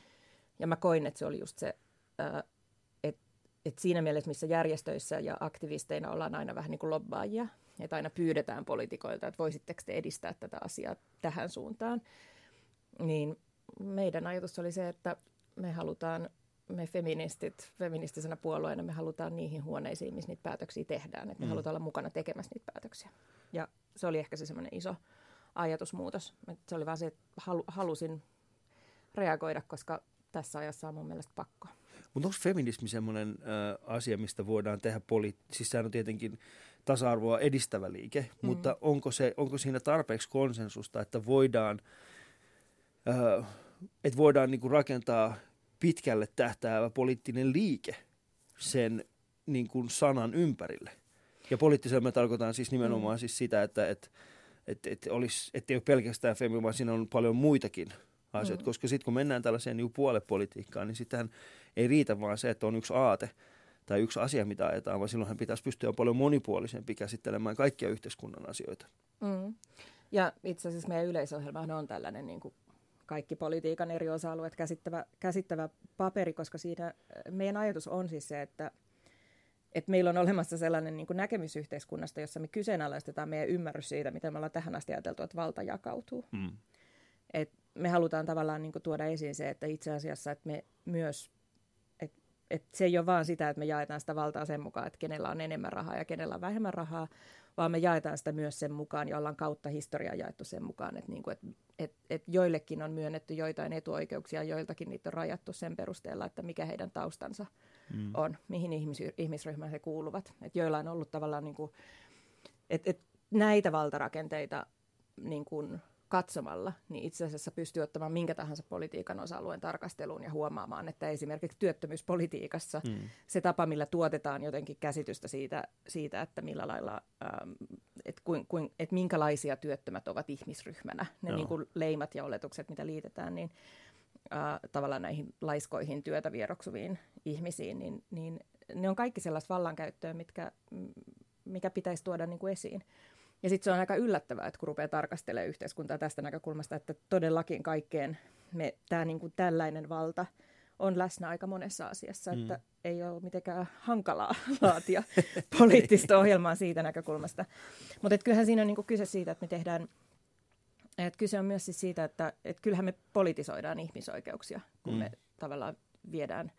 Ja mä koin, että se oli just se, että että siinä mielessä, missä järjestöissä ja aktivisteina ollaan aina vähän niin kuin lobbaajia, että aina pyydetään poliitikoilta, että voisitteko te edistää tätä asiaa tähän suuntaan, niin meidän ajatus oli se, että me halutaan, me feministit, feministisenä puolueena, me halutaan niihin huoneisiin, missä niitä päätöksiä tehdään. Että me mm. halutaan olla mukana tekemässä niitä päätöksiä. Ja se oli ehkä se semmoinen iso ajatusmuutos. Se oli vaan se, että halu, halusin reagoida, koska tässä ajassa on mun mielestä pakko.
Mutta onko feminismi semmoinen äh, asia, mistä voidaan tehdä poli... Siis sehän on tietenkin tasa-arvoa edistävä liike, mm. mutta onko, se, onko siinä tarpeeksi konsensusta, että voidaan Äh, että voidaan niin kuin rakentaa pitkälle tähtäävä poliittinen liike sen niin kuin sanan ympärille. Ja poliittisella me tarkoitan siis nimenomaan mm. siis sitä, että et, et, et olisi, ei ole pelkästään femi, vaan siinä on paljon muitakin asioita. Mm. Koska sitten kun mennään tällaiseen niin puolepolitiikkaan, niin sitten ei riitä vaan se, että on yksi aate tai yksi asia, mitä ajetaan, vaan silloinhan pitäisi pystyä paljon monipuolisempi käsittelemään kaikkia yhteiskunnan asioita. Mm.
Ja itse asiassa meidän yleisohjelmahan on tällainen niin kuin kaikki politiikan eri osa-alueet käsittävä, käsittävä paperi, koska siinä äh, meidän ajatus on siis se, että, että meillä on olemassa sellainen niin kuin näkemys yhteiskunnasta, jossa me kyseenalaistetaan meidän ymmärrys siitä, miten me ollaan tähän asti ajateltu, että valta jakautuu. Mm. Et me halutaan tavallaan niin kuin tuoda esiin se, että itse asiassa että me myös, et se ei ole vaan sitä, että me jaetaan sitä valtaa sen mukaan, että kenellä on enemmän rahaa ja kenellä on vähemmän rahaa, vaan me jaetaan sitä myös sen mukaan ja ollaan kautta historiaa jaettu sen mukaan, että, niin kuin, että, että, että joillekin on myönnetty joitain etuoikeuksia, joiltakin niitä on rajattu sen perusteella, että mikä heidän taustansa mm. on, mihin ihmis, ihmisryhmään he kuuluvat. Että joilla on ollut tavallaan, niin kuin, että, että näitä valtarakenteita niin kuin katsomalla, niin itse asiassa pystyy ottamaan minkä tahansa politiikan osa-alueen tarkasteluun ja huomaamaan, että esimerkiksi työttömyyspolitiikassa mm. se tapa, millä tuotetaan jotenkin käsitystä siitä, siitä että millä lailla, ähm, että kuin, kuin, et minkälaisia työttömät ovat ihmisryhmänä, ne niin kuin leimat ja oletukset, mitä liitetään, niin äh, tavallaan näihin laiskoihin työtä vieroksuviin ihmisiin, niin, niin ne on kaikki sellaista vallankäyttöä, mitkä, mikä pitäisi tuoda niin kuin esiin. Ja sitten se on aika yllättävää, että kun rupeaa tarkastelemaan yhteiskuntaa tästä näkökulmasta, että todellakin kaikkeen me, tämä niin kuin tällainen valta on läsnä aika monessa asiassa, mm. että ei ole mitenkään hankalaa laatia poliittista ohjelmaa siitä näkökulmasta. Mutta kyllähän siinä on niin kuin kyse siitä, että me tehdään, että kyse on myös siis siitä, että et kyllähän me politisoidaan ihmisoikeuksia, kun mm. me tavallaan viedään,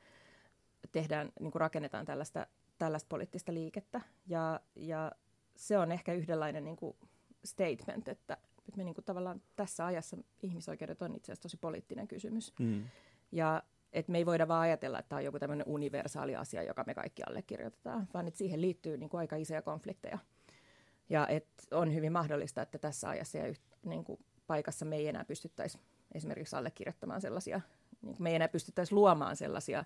tehdään, niin kuin rakennetaan tällaista, tällaista poliittista liikettä. Ja, ja se on ehkä yhdenlainen niin kuin statement, että, että me niin kuin tavallaan tässä ajassa ihmisoikeudet on itse asiassa tosi poliittinen kysymys. Mm. Ja että me ei voida vaan ajatella, että tämä on joku tämmöinen universaali asia, joka me kaikki allekirjoitetaan, vaan että siihen liittyy niin kuin aika isoja konflikteja. Ja että on hyvin mahdollista, että tässä ajassa ja yht, niin kuin paikassa me ei enää pystyttäisi esimerkiksi allekirjoittamaan sellaisia, niin kuin me ei enää pystyttäisi luomaan sellaisia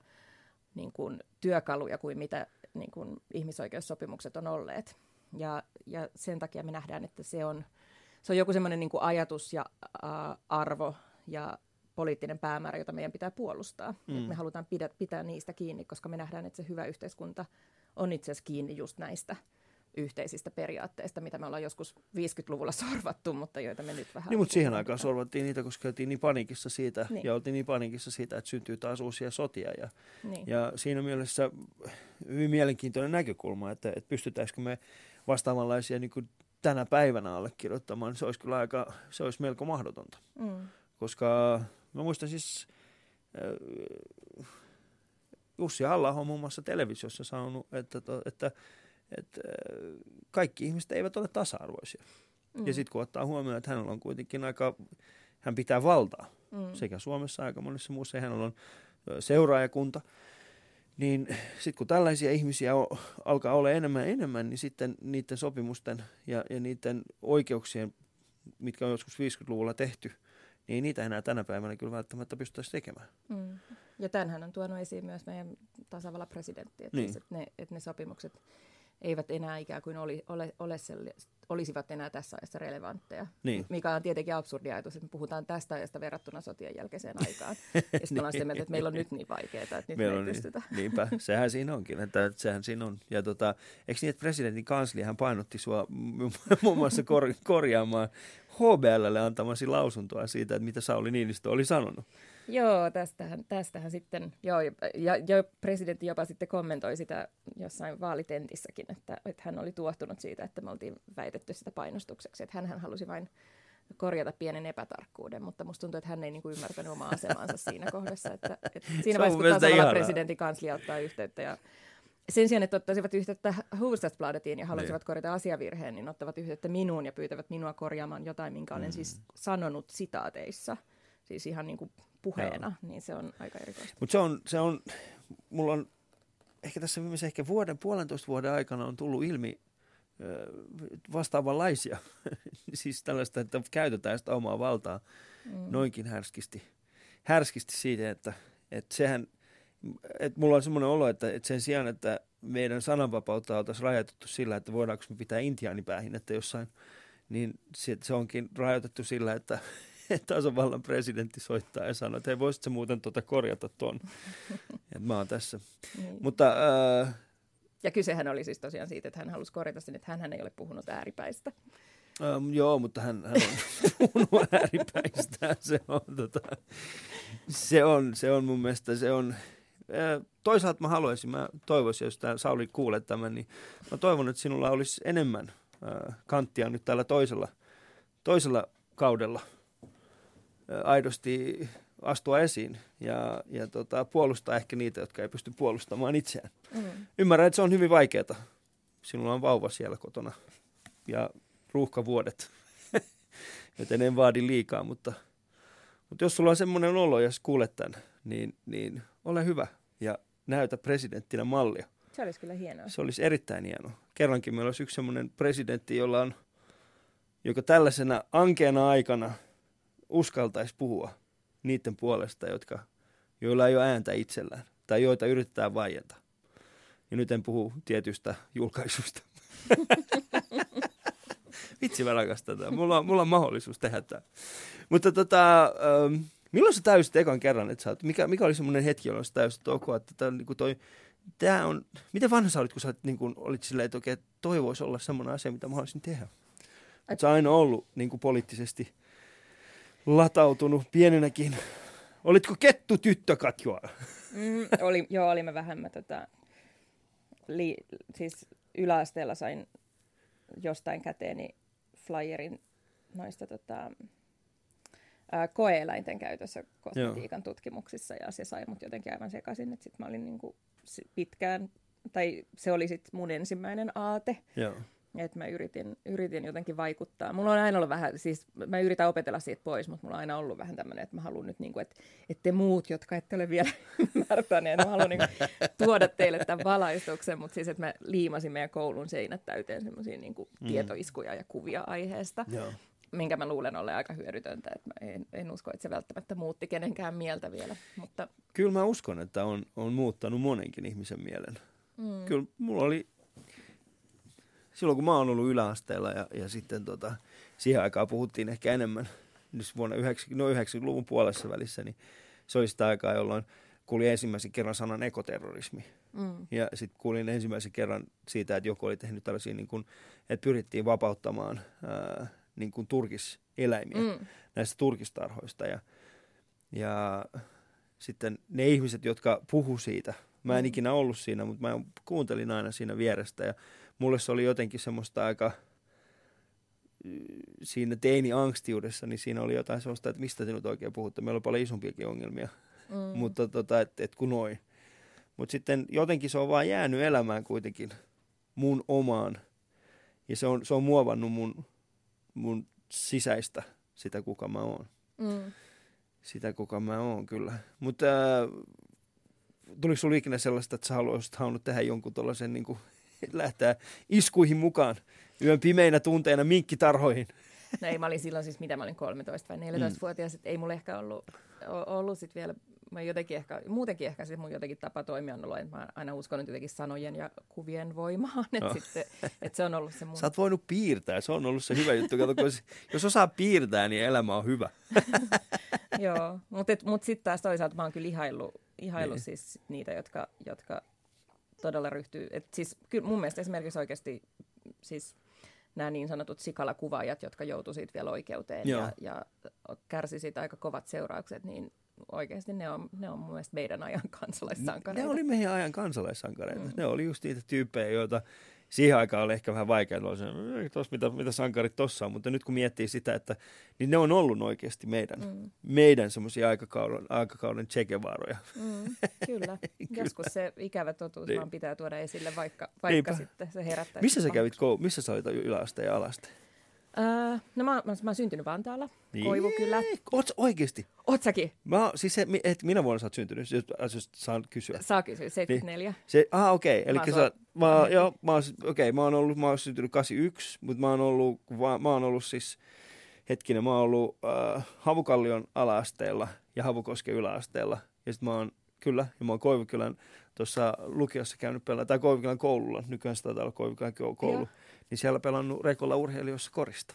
niin kuin työkaluja kuin mitä niin kuin ihmisoikeussopimukset on olleet. Ja, ja sen takia me nähdään, että se on, se on joku semmoinen niin ajatus ja ä, arvo ja poliittinen päämäärä, jota meidän pitää puolustaa. Mm. me halutaan pidä, pitää niistä kiinni, koska me nähdään, että se hyvä yhteiskunta on itse asiassa kiinni just näistä yhteisistä periaatteista, mitä me ollaan joskus 50-luvulla sorvattu, mutta joita me nyt vähän...
Niin, mutta siihen aikaan sorvattiin niitä, koska oltiin niin panikissa siitä, niin. ja oltiin niin panikissa siitä, että syntyy taas uusia sotia. Ja, niin. ja siinä mielessä hyvin mielenkiintoinen näkökulma, että, että pystytäänkö me vastaavanlaisia niin kuin tänä päivänä allekirjoittamaan, niin se olisi kyllä aika, se olisi melko mahdotonta. Mm. Koska mä muistan siis, äh, Jussi halla on muun muassa televisiossa sanonut, että, että, että, että äh, kaikki ihmiset eivät ole tasa-arvoisia. Mm. Ja sitten kun ottaa huomioon, että hänellä on kuitenkin aika, hän pitää valtaa mm. sekä Suomessa aika monessa muussa, ja hänellä on seuraajakunta, niin sitten kun tällaisia ihmisiä o, alkaa olla enemmän ja enemmän, niin sitten niiden sopimusten ja, ja niiden oikeuksien, mitkä on joskus 50-luvulla tehty, niin niitä enää tänä päivänä kyllä välttämättä pystyttäisiin tekemään. Mm.
Ja tämänhän on tuonut esiin myös meidän tasavallan presidentti, että, niin. siis, että, ne, että ne sopimukset eivät enää ikään kuin oli, ole, ole olisivat enää tässä ajassa relevantteja. Niin. Mikä on tietenkin absurdi ajatus, että me puhutaan tästä ajasta verrattuna sotien jälkeiseen aikaan. Ja sitten niin. ollaan mieltä, että meillä on nyt niin vaikeaa, että nyt meillä me ei niin, pystytä.
Niinpä, sehän siinä onkin. Että, sehän siinä on. Ja tota, eikö niin, että presidentin kanslia hän painotti sua muun muassa kor- korjaamaan HBLlle antamasi lausuntoa siitä, että mitä Sauli Niinistö oli sanonut.
Joo, tästähän, tästähän sitten, joo, ja, ja presidentti jopa sitten kommentoi sitä jossain vaalitentissäkin, että, että hän oli tuottunut siitä, että me oltiin väitetty sitä painostukseksi, että hän halusi vain korjata pienen epätarkkuuden, mutta musta tuntuu, että hän ei niin kuin ymmärtänyt omaa asemansa siinä kohdassa, että, että siinä vaiheessa, kun tasavallan presidentin kanslia ottaa yhteyttä ja sen sijaan, että ottaisivat yhteyttä Hufvudstadsbladetiin ja haluaisivat niin. korjata asiavirheen, niin ottavat yhteyttä minuun ja pyytävät minua korjaamaan jotain, minkä olen mm. siis sanonut sitaateissa, siis ihan niin kuin puheena, Joo. niin se on aika erikoista.
Mutta se on, se on, mulla on ehkä tässä viimeisen ehkä vuoden, puolentoista vuoden aikana on tullut ilmi vastaavanlaisia. siis tällaista, että käytetään sitä omaa valtaa mm. noinkin härskisti, härskisti siitä, että, että sehän, että mulla on semmoinen olo, että, että sen sijaan, että meidän sananvapautta oltaisiin rajoitettu sillä, että voidaanko me pitää intiaanipäähin, että jossain, niin se, se onkin rajoitettu sillä, että, tasavallan presidentti soittaa ja sanoo, että hei, voisitko muuten tuota korjata tuon. että mä oon tässä. Niin. Mutta... Äh,
ja kysehän oli siis tosiaan siitä, että hän halusi korjata sen, että hän ei ole puhunut ääripäistä.
Um, joo, mutta hän, hän on puhunut ääripäistä. Se on, tota, se, on, se on mun mielestä, se on... Äh, toisaalta mä haluaisin, mä toivoisin, jos tämä Sauli kuulee tämän, niin mä toivon, että sinulla olisi enemmän äh, kanttia nyt tällä toisella, toisella kaudella – aidosti astua esiin ja, ja tota, puolustaa ehkä niitä, jotka ei pysty puolustamaan itseään. Mm. Ymmärrän, että se on hyvin vaikeaa. Sinulla on vauva siellä kotona ja ruuhkavuodet, joten en vaadi liikaa, mutta, mutta jos sulla on semmoinen olo, jos kuulet tämän, niin, niin ole hyvä ja näytä presidenttinä mallia.
Se olisi kyllä hienoa.
Se olisi erittäin hienoa. Kerrankin meillä olisi yksi semmoinen presidentti, jolla on, joka tällaisena ankeana aikana – uskaltaisi puhua niiden puolesta, jotka, joilla ei ole ääntä itsellään tai joita yritetään vaieta. Ja nyt en puhu tietystä julkaisusta. Vitsi mä rakastan tätä. Mulla on, mulla on mahdollisuus tehdä tämä. Mutta tota, ähm, milloin sä täysit ekan kerran, että sä oot, mikä, mikä oli semmoinen hetki, jolloin sä täysit, ok, että tämä, niin toi, tää on, miten vanha sä olit, kun sä olit, niin kuin, olit silleen, että okei, toi voisi olla semmoinen asia, mitä mä haluaisin tehdä. Et sä aina ollut niin kuin poliittisesti latautunut pienenäkin. Olitko kettu tyttö, Katjoa?
Mm, oli, joo, olimme vähemmän. Mä, tota, li, siis yläasteella sain jostain käteeni flyerin noista tota, ää, koeeläinten käytössä kosmetiikan Joo. tutkimuksissa ja se sai mut jotenkin aivan sekaisin, että sit mä olin niinku pitkään, tai se oli sit mun ensimmäinen aate. Joo. Että mä yritin, yritin jotenkin vaikuttaa. Mulla on aina ollut vähän, siis mä yritän opetella siitä pois, mutta mulla on aina ollut vähän tämmöinen, että mä haluan nyt, niin kuin, että, että te muut, jotka ette ole vielä ymmärtäneet, mä haluan niin kuin, tuoda teille tämän valaistuksen, mutta siis, että mä liimasin meidän koulun seinät täyteen semmoisia niin mm. tietoiskuja ja kuvia aiheesta. Joo minkä mä luulen olla aika hyödytöntä. Että mä en, en usko, että se välttämättä muutti kenenkään mieltä vielä. Mutta...
Kyllä mä uskon, että on, on muuttanut monenkin ihmisen mielen. Mm. Kyllä mulla oli silloin kun mä oon ollut yläasteella ja, ja sitten tota, siihen aikaan puhuttiin ehkä enemmän, nyt vuonna 90, no 90-luvun puolessa välissä, niin se oli sitä aikaa, jolloin kuulin ensimmäisen kerran sanan ekoterrorismi. Mm. Ja sitten kuulin ensimmäisen kerran siitä, että joku oli tehnyt tällaisia, niin kuin, että pyrittiin vapauttamaan ää, niin kuin turkiseläimiä mm. näistä turkistarhoista. Ja, ja sitten ne ihmiset, jotka puhu siitä, mä en mm. ikinä ollut siinä, mutta mä kuuntelin aina siinä vierestä ja mulle se oli jotenkin semmoista aika siinä teini-angstiudessa, niin siinä oli jotain sellaista, että mistä te nyt oikein puhutte. Meillä oli paljon isompiakin ongelmia, mm. mutta tota, että et kun noin. Mutta sitten jotenkin se on vaan jäänyt elämään kuitenkin mun omaan. Ja se on, se on muovannut mun, mun sisäistä sitä, kuka mä oon. Mm. Sitä, kuka mä oon, kyllä. Mutta äh, tuliko sulla ikinä sellaista, että sä haluaisit halunnut tehdä jonkun tuollaisen niin lähteä iskuihin mukaan yön pimeinä tunteina minkkitarhoihin.
No ei, mä olin silloin siis, mitä mä olin 13 vai 14-vuotias, mm. että ei mulla ehkä ollut, ollut sit vielä, mä jotenkin ehkä, muutenkin ehkä se mun jotenkin tapa toimia on ollut, että mä aina uskonut jotenkin sanojen ja kuvien voimaan, että, no. sitten, että se on ollut se mun...
Sä oot voinut piirtää, se on ollut se hyvä juttu, Kato, jos, jos osaa piirtää, niin elämä on hyvä.
Joo, mutta mut sitten taas toisaalta mä oon kyllä ihaillut, ihaillut niin. siis niitä, jotka, jotka todella ryhtyy. Et siis, kyllä mun mielestä esimerkiksi oikeasti siis nämä niin sanotut sikalakuvaajat, jotka joutuivat siitä vielä oikeuteen ja, ja kärsi siitä aika kovat seuraukset, niin oikeasti ne on, ne on mun mielestä meidän ajan kansalaissankareita.
Ne oli meidän ajan kansalaissankareita. Mm. Ne oli just niitä tyyppejä, joita siihen aikaan oli ehkä vähän vaikea, että se, tos, mitä, mitä sankarit tossa on, mutta nyt kun miettii sitä, että niin ne on ollut oikeasti meidän, mm. meidän semmoisia aikakauden, aikakauden chekevaroja.
Mm, kyllä. kyllä. Joskus se ikävä totuus niin. vaan pitää tuoda esille, vaikka, vaikka sitten se herättää.
Missä sä kävit koulu? Missä sä olit yläaste ja alaste?
Öö, no mä, mä, mä oon syntynyt Vantaalla, niin. Koivukylä.
Oot oikeesti?
Oot säkin?
Mä, siis se, et minä vuonna sä oot syntynyt, jos, jos saan kysyä.
Saa kysyä, 74. Niin.
Se, ah, okei. Okay. Eli sä, mä, joo, mä, okay, mä oon ollut, mä oon syntynyt 81, mutta mä oon ollut, mä oon ollut siis, hetkinen, mä oon ollut äh, Havukallion alaasteella ja Havukosken yläasteella. Ja sitten mä oon, kyllä, ja mä oon Koivukylän tuossa lukiossa käynyt pelaa, tai Koivukylän koululla, nykyään sitä taitaa olla Koivukylän koulu. Joo niin siellä pelannut Rekolla urheilijoissa korista.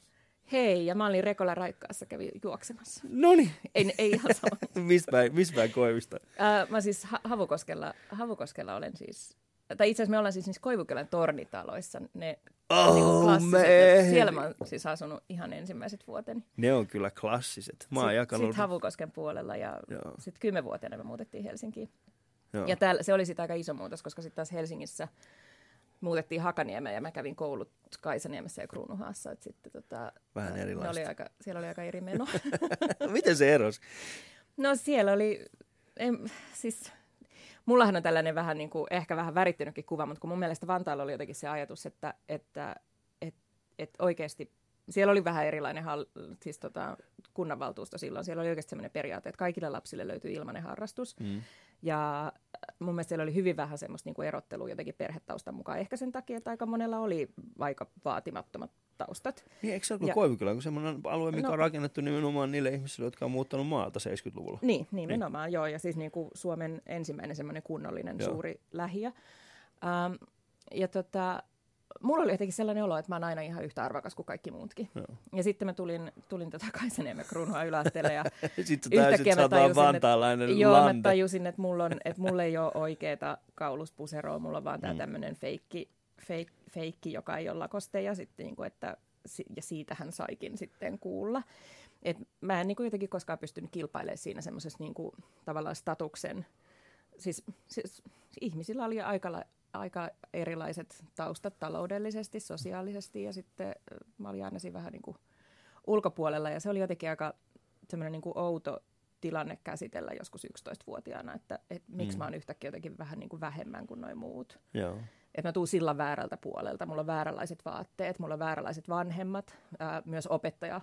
Hei, ja mä olin Rekolla Raikkaassa, kävi juoksemassa.
No niin.
Ei, ei ihan sama.
päin koivista?
Äh, mä siis ha- Havukoskella, Havukoskella olen siis, tai itse asiassa me ollaan siis niissä Koivukylän tornitaloissa, ne
Oh,
niin me. Siellä mä oon siis asunut ihan ensimmäiset vuoteni.
Ne on kyllä klassiset. Mä oon
sitten
jakanut...
Sitten Havukosken puolella ja sitten kymmenvuotiaana me muutettiin Helsinkiin. Joo. Ja täällä, se oli sitten aika iso muutos, koska sitten taas Helsingissä muutettiin Hakaniemeen ja mä kävin koulut Kaisaniemessä ja Kruunuhaassa. Että sitten, tota,
Vähän erilaista.
Oli aika, siellä oli aika eri meno.
Miten se erosi?
No siellä oli, en, siis mullahan on tällainen vähän niin kuin, ehkä vähän värittynytkin kuva, mutta kun mun mielestä Vantaalla oli jotenkin se ajatus, että, että et, et oikeasti siellä oli vähän erilainen hall, siis tota, kunnanvaltuusto silloin. Siellä oli oikeasti sellainen periaate, että kaikille lapsille löytyy ilmainen harrastus. Mm. Ja äh, mun mielestä siellä oli hyvin vähän semmoista niin kuin erottelua jotenkin perhetaustan mukaan. Ehkä sen takia, että aika monella oli aika vaatimattomat taustat.
Niin, eikö se ole
Ja-
Koivukylä, kun semmoinen alue, mikä
No.
on rakennettu nimenomaan niille ihmisille, jotka on muuttanut maalta 70-luvulla?
Niin, nimenomaan, niin. joo. Ja siis niin kuin Suomen ensimmäinen semmoinen kunnollinen
Joo.
joo. suuri lähiö. Ähm, ja tota, mulla oli jotenkin sellainen olo, että mä oon aina ihan yhtä arvokas kuin kaikki muutkin.
Joo.
Ja sitten mä tulin, tulin tota Kaisaniemen kruunua yläasteelle ja
Sitten sä oot vaan vantaalainen
joo, mä tajusin, että mulla, on, että mulla ei ole oikeeta kauluspuseroa, mulla on vaan tämä
Mm.
tämmöinen feikki, feik, feikki, joka ei ole lakoste ja, sitten, niin kuin, että, ja siitä hän saikin sitten kuulla. Et mä en niin kuin jotenkin koskaan pystynyt kilpailemaan siinä semmoisessa niin kuin, tavallaan statuksen, siis, siis ihmisillä oli aika, aika erilaiset taustat taloudellisesti, sosiaalisesti ja sitten ö, mä olin aina siinä vähän niin kuin ulkopuolella ja se oli jotenkin aika semmoinen niin kuin outo tilanne käsitellä joskus 11-vuotiaana, että, että miksi
Mm.
mä oon yhtäkkiä jotenkin vähän niin kuin vähemmän kuin noin muut.
Joo.
Että mä tuun sillan väärältä puolelta, mulla on vääränlaiset vaatteet, mulla on vääränlaiset vanhemmat, ää, myös opettaja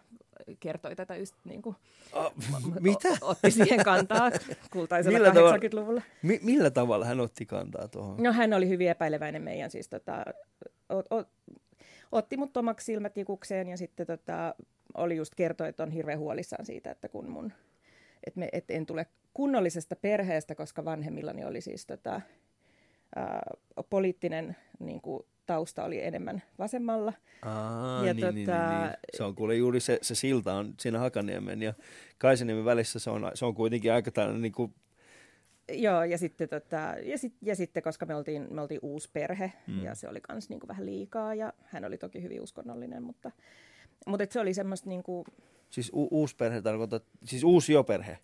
kertoi tätä just niin kuin,
Ah, mitä?
O- otti siihen kantaa kultaisella
Millä tavalla?
80-luvulla.
Mi- millä tavalla hän otti kantaa tuohon?
No hän oli hyvin epäileväinen meidän siis tota, o, o, otti mut omaksi silmätikukseen ja sitten tota, oli just kertoi, että on hirveän huolissaan siitä, että kun mun, että me, et en tule kunnollisesta perheestä, koska vanhemmillani oli siis tota, poliittinen niin kuin, tausta oli enemmän vasemmalla.
Aa,
Ja
niin, niin, niin,
tota-
niin. Se on kuule juuri se, se silta on siinä Hakaniemen ja Kaisaniemen välissä. Se on, se on kuitenkin aika tällainen niin kuin,
Joo, ja sitten, tota, ja, sit, ja sitten koska me oltiin, me oltiin uusi perhe,
Mm.
ja se oli myös niinku vähän liikaa, ja hän oli toki hyvin uskonnollinen, mutta, mutta et se oli semmoista, niinku,
siis u- uusi perhe tarkoittaa, siis uusi jo perhe.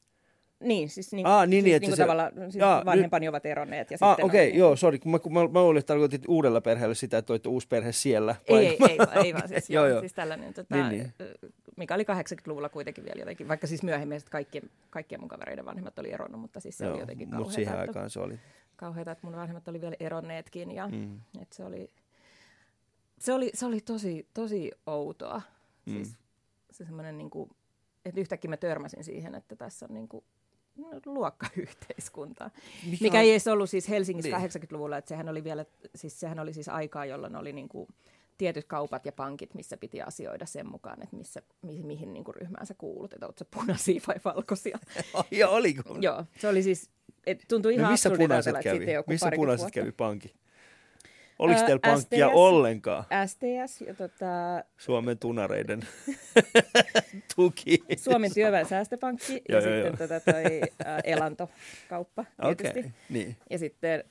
Niin, siis, niinku,
Aa, niin, niin,
siis
että
niinku
se-
tavallaan siis vanhempani ovat eronneet. Ja
Ah,
sitten
okei,
on,
okay, joo, sori. Mä, kun mä, mä luulin, että tarkoitit uudella perheellä sitä, että oitte uusi perhe siellä.
Ei,
Vai-
ei, ei, vaan- ei vaan siis,
Joo,
joo, siis tällainen, tota,
Niin,
niin,
niin.
niin. mikä oli 80-luvulla kuitenkin vielä jotenkin, vaikka siis myöhemmin kaikkien, kaikkien mun kavereiden vanhemmat oli eronnut, mutta siis se
Joo,
oli jotenkin
Mutta siihen
kauheata, että,
aikaan se oli.
kauheata, että mun vanhemmat oli vielä eronneetkin ja
Mm.
Et se, oli, se, oli, se oli tosi, tosi outoa.
Mm.
Siis se semmoinen, niin kuin, että yhtäkkiä mä törmäsin siihen, että tässä on niin kuin, no, luokkayhteiskunta.
Mikä,
Mikä
on-
ei edes ollut siis Helsingissä
Niin.
80-luvulla, että sehän oli vielä, siis sehän oli siis aikaa, jolloin oli niin kuin tietyt kaupat ja pankit, missä piti asioida sen mukaan, että missä, mihin, mihin niin kuin ryhmään sä kuulut, että oot sä punaisia vai valkoisia.
Ja oliko?
Joo, se oli siis, et tuntui ihan
no missä punaiset kävi? Missä punaiset
vuotta.
kävi pankki? Oliko
Ää,
teillä pankkia
STS.
ollenkaan?
STS ja tota,
Suomen tunareiden tuki.
Suomen työväen säästöpankki ja
Joo, joo,
sitten tota toi ä, elantokauppa tietysti.
Okei, niin.
Ja sitten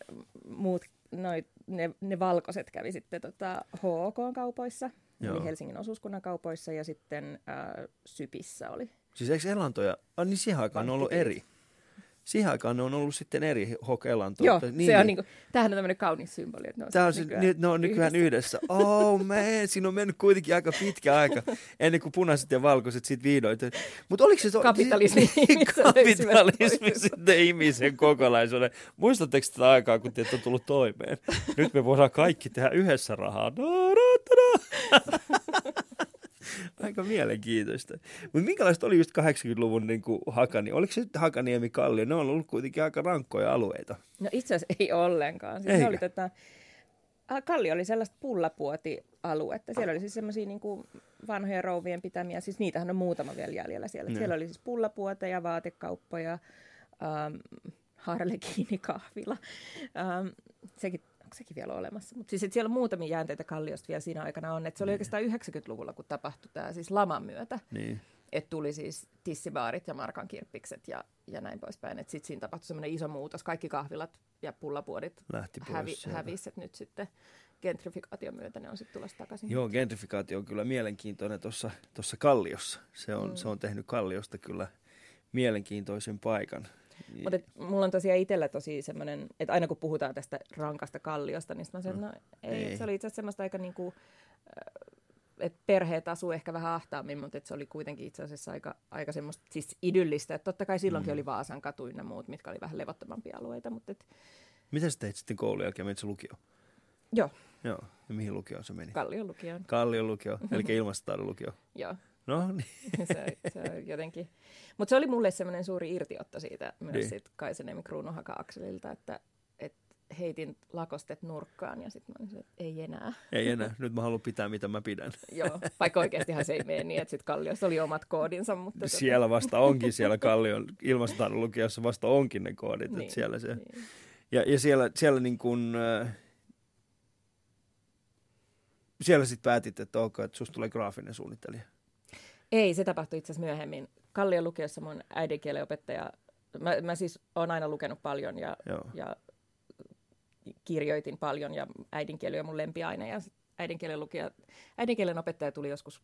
muut, noi, ne, ne valkoiset kävi sitten tota HOK-kaupoissa,
Joo.
eli Helsingin osuuskunnan kaupoissa ja sitten ä, Sypissä oli.
Siis eikö elantoja, ah, niin siihen aikaan on ollut eri. Siihen aikaan ne on ollut sitten eri hokelantoja.
Joo, niin, se on
niin.
niinku, tämähän on tämmöinen kaunis symboli, että ne on,
Tämä on
sit
se, nykyään, ne on nykyään yhdessä. Oh man, siinä on mennyt kuitenkin aika pitkä aika ennen kuin punaiset ja valkoiset sitten vihdoin. Mutta oliko se... to-
Kapitalismi
kapitalismi sitten ihmisen kokonaisuuden. Muistatteko tätä aikaa, kun te ette tullut toimeen? Nyt me voidaan kaikki tehdä yhdessä rahaa. Da, da, da, da. Aika mielenkiintoista. Mutta minkälaista oli just 80-luvun niin kuin Hakani? Oliko se sitten Hakaniemi Kallio? Ne on ollut kuitenkin aika rankkoja alueita.
No itse asiassa ei ollenkaan. Siis oli tota, Kalli oli sellaista pullapuotialuetta. Siellä oli siis semmoisia niin vanhoja rouvien pitämiä, siis niitähän on muutama vielä jäljellä siellä.
Joo.
Siellä oli siis pullapuoteja, vaatekauppoja, ähm, harlekiinikahvila. Ähm, sekin, onko sekin vielä olemassa? Mutta siis siellä on muutamia jäänteitä Kalliosta vielä siinä aikana on. Et se oli oikeastaan 90-luvulla, kun tapahtui tämä siis laman myötä.
Niin.
Että tuli siis tissibaarit ja markan kirppikset ja, ja näin poispäin. Että sitten siinä tapahtui semmoinen iso muutos. Kaikki kahvilat ja pullapuodit
Lähti
hävi, hävisi, että nyt sitten gentrifikaation myötä ne on sitten tulossa takaisin.
Joo, gentrifikaatio on kyllä mielenkiintoinen tuossa tuossa Kalliossa. Se on,
Mm.
se on tehnyt Kalliosta kyllä mielenkiintoisen paikan.
Mutta mulla on tosiaan itsellä tosi semmoinen, että aina kun puhutaan tästä rankasta kalliosta, niin mä sanon, että no ei,
Ei.
ei. se oli itse asiassa semmoista aika niinku, että perheet asuu ehkä vähän ahtaammin, mutta et se oli kuitenkin itse asiassa aika, aika semmoista siis idyllistä. Että totta kai silloinkin
Mm.
oli Vaasan katu ynnä muut, mitkä oli vähän levottomampia alueita, mutta et,
Mitä sä teit sitten koulun jälkeen? Menit lukio?
joo,
Joo. Ja mihin lukioon se meni?
Kallion lukioon,
Kallion lukio, eli ilmastotaidon lukio.
joo.
No niin.
se, se jotenkin. Mutta se oli mulle semmoinen suuri irtiotto siitä myös
Niin.
siitä Kaisaniemen kruunuhaka akselilta, että et, heitin lakostet nurkkaan ja sitten mä olin, että ei enää.
Ei enää, nyt mä haluan pitää mitä mä pidän.
Joo, vaikka oikeastihan se ei mene niin, että sitten Kalliossa oli omat koodinsa. Mutta
tota- siellä tota... vasta onkin, siellä Kallion ilmastotaidon lukiossa vasta onkin ne koodit.
Niin,
että siellä se,
niin.
ja, ja siellä, siellä niin kuin, äh, siellä sitten päätit, että ok, että susta tulee graafinen suunnittelija.
Ei, se tapahtui itse asiassa myöhemmin. Kallion lukiossa mun äidinkielen opettaja, mä, mä siis oon aina lukenut paljon ja, ja kirjoitin paljon ja äidinkieli on mun lempiaine ja äidinkielen, lukija, äidinkielen opettaja tuli joskus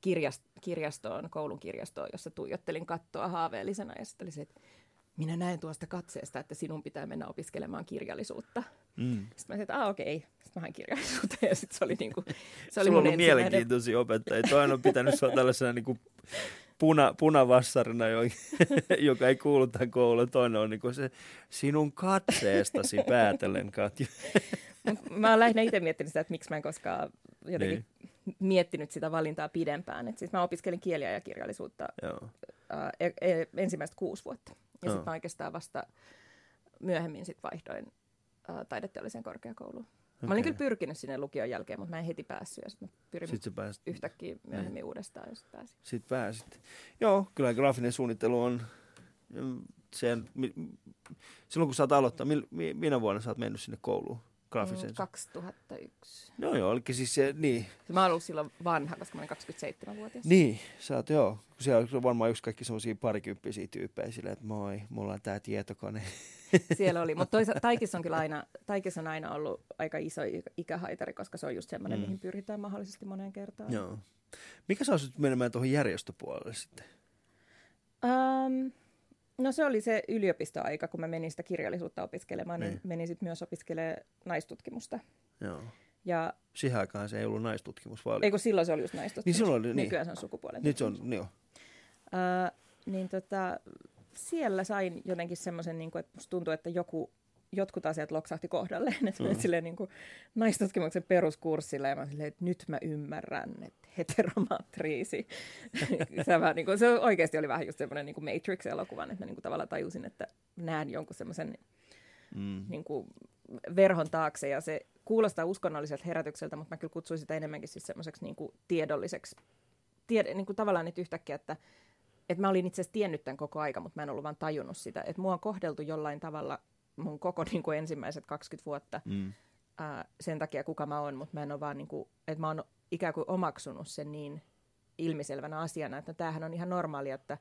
kirjast, kirjastoon, koulun kirjastoon, jossa tuijottelin kattoa haaveellisena ja sitten oli se, että minä näen tuosta katseesta, että sinun pitää mennä opiskelemaan kirjallisuutta. Mm. Sitten mä sanoin, että okei, okay. sitten mä hain kirjallisuutta ja sitten se oli, niin kuin, se oli
Sulla
mun
on mielenkiintoisia opettajia. Toinen on pitänyt sua tällaisena niin kuin puna, punavassarina, joka ei kuulu tähän kouluun. Toinen on niin kuin se sinun katseestasi päätellen, Katja.
mä oon lähinnä itse miettinyt sitä, että miksi mä en koskaan jotenkin niin. miettinyt sitä valintaa pidempään. Et siis mä opiskelin kieliä ja kirjallisuutta Joo. Äh, e, ensimmäistä kuusi vuotta. Ja sitten mä oikeastaan vasta myöhemmin sit vaihdoin taideteollisen korkeakouluun. Okay. Mä olin kyllä pyrkinyt sinne lukion jälkeen, mutta mä en heti päässyt. Ja sitten pyrin sit pääsit. yhtäkkiä myöhemmin niin. uudestaan sitten pääsin.
Sitten pääsit. Joo, kyllä graafinen suunnittelu on... Sen, silloin kun sä oot aloittaa, minä vuonna sä oot mennyt sinne kouluun? graafisen?
2001.
No joo, eli siis se, niin.
Mä oon ollut silloin vanha, koska mä olin 27-vuotias.
Niin, sä oot joo. Siellä on varmaan yksi kaikki semmoisia parikymppisiä tyyppejä silleen, että moi, mulla on tää tietokone.
Siellä oli, mutta toisa, Taikis on kyllä aina, Taikis on aina ollut aika iso ikähaitari, koska se on just semmoinen, mm. mihin pyritään mahdollisesti moneen kertaan.
Joo. Mikä sä olisit menemään tuohon järjestöpuolelle sitten?
Um, No se oli se yliopistoaika, kun mä menin sitä kirjallisuutta opiskelemaan, niin, niin menin sitten myös opiskelemaan naistutkimusta.
Joo.
Ja,
Siihen aikaan se ei ollut naistutkimus, vaan...
Ei kun silloin se oli just naistutkimus.
Niin silloin oli, niin.
Nykyään se on sukupuolen
Nyt se on, niin joo.
Uh, niin tota, siellä sain jotenkin semmoisen, niin että musta tuntuu, että joku jotkut asiat loksahti kohdalleen. Että mm. silleen niin kuin naistutkimuksen peruskurssilla ja mä silleen, että nyt mä ymmärrän, että heteromatriisi. se, vähän, niin kuin, se oikeasti oli vähän just semmoinen niin Matrix-elokuvan, että mä niin kuin tavallaan tajusin, että näen jonkun semmoisen mm. niin kuin verhon taakse ja se kuulostaa uskonnolliselta herätykseltä, mutta mä kyllä kutsuisin sitä enemmänkin siis semmoiseksi niin kuin tiedolliseksi, tied, niin kuin tavallaan nyt yhtäkkiä, että että mä olin itse asiassa tiennyt tämän koko aika, mutta mä en ollut vaan tajunnut sitä. Että mua on kohdeltu jollain tavalla mun koko niin kuin ensimmäiset 20 vuotta mm. ää, sen takia, kuka mä oon, mutta mä en ole vaan, niin kuin, että mä oon ikään kuin omaksunut sen niin ilmiselvänä asiana, että no, tämähän on ihan normaalia, että,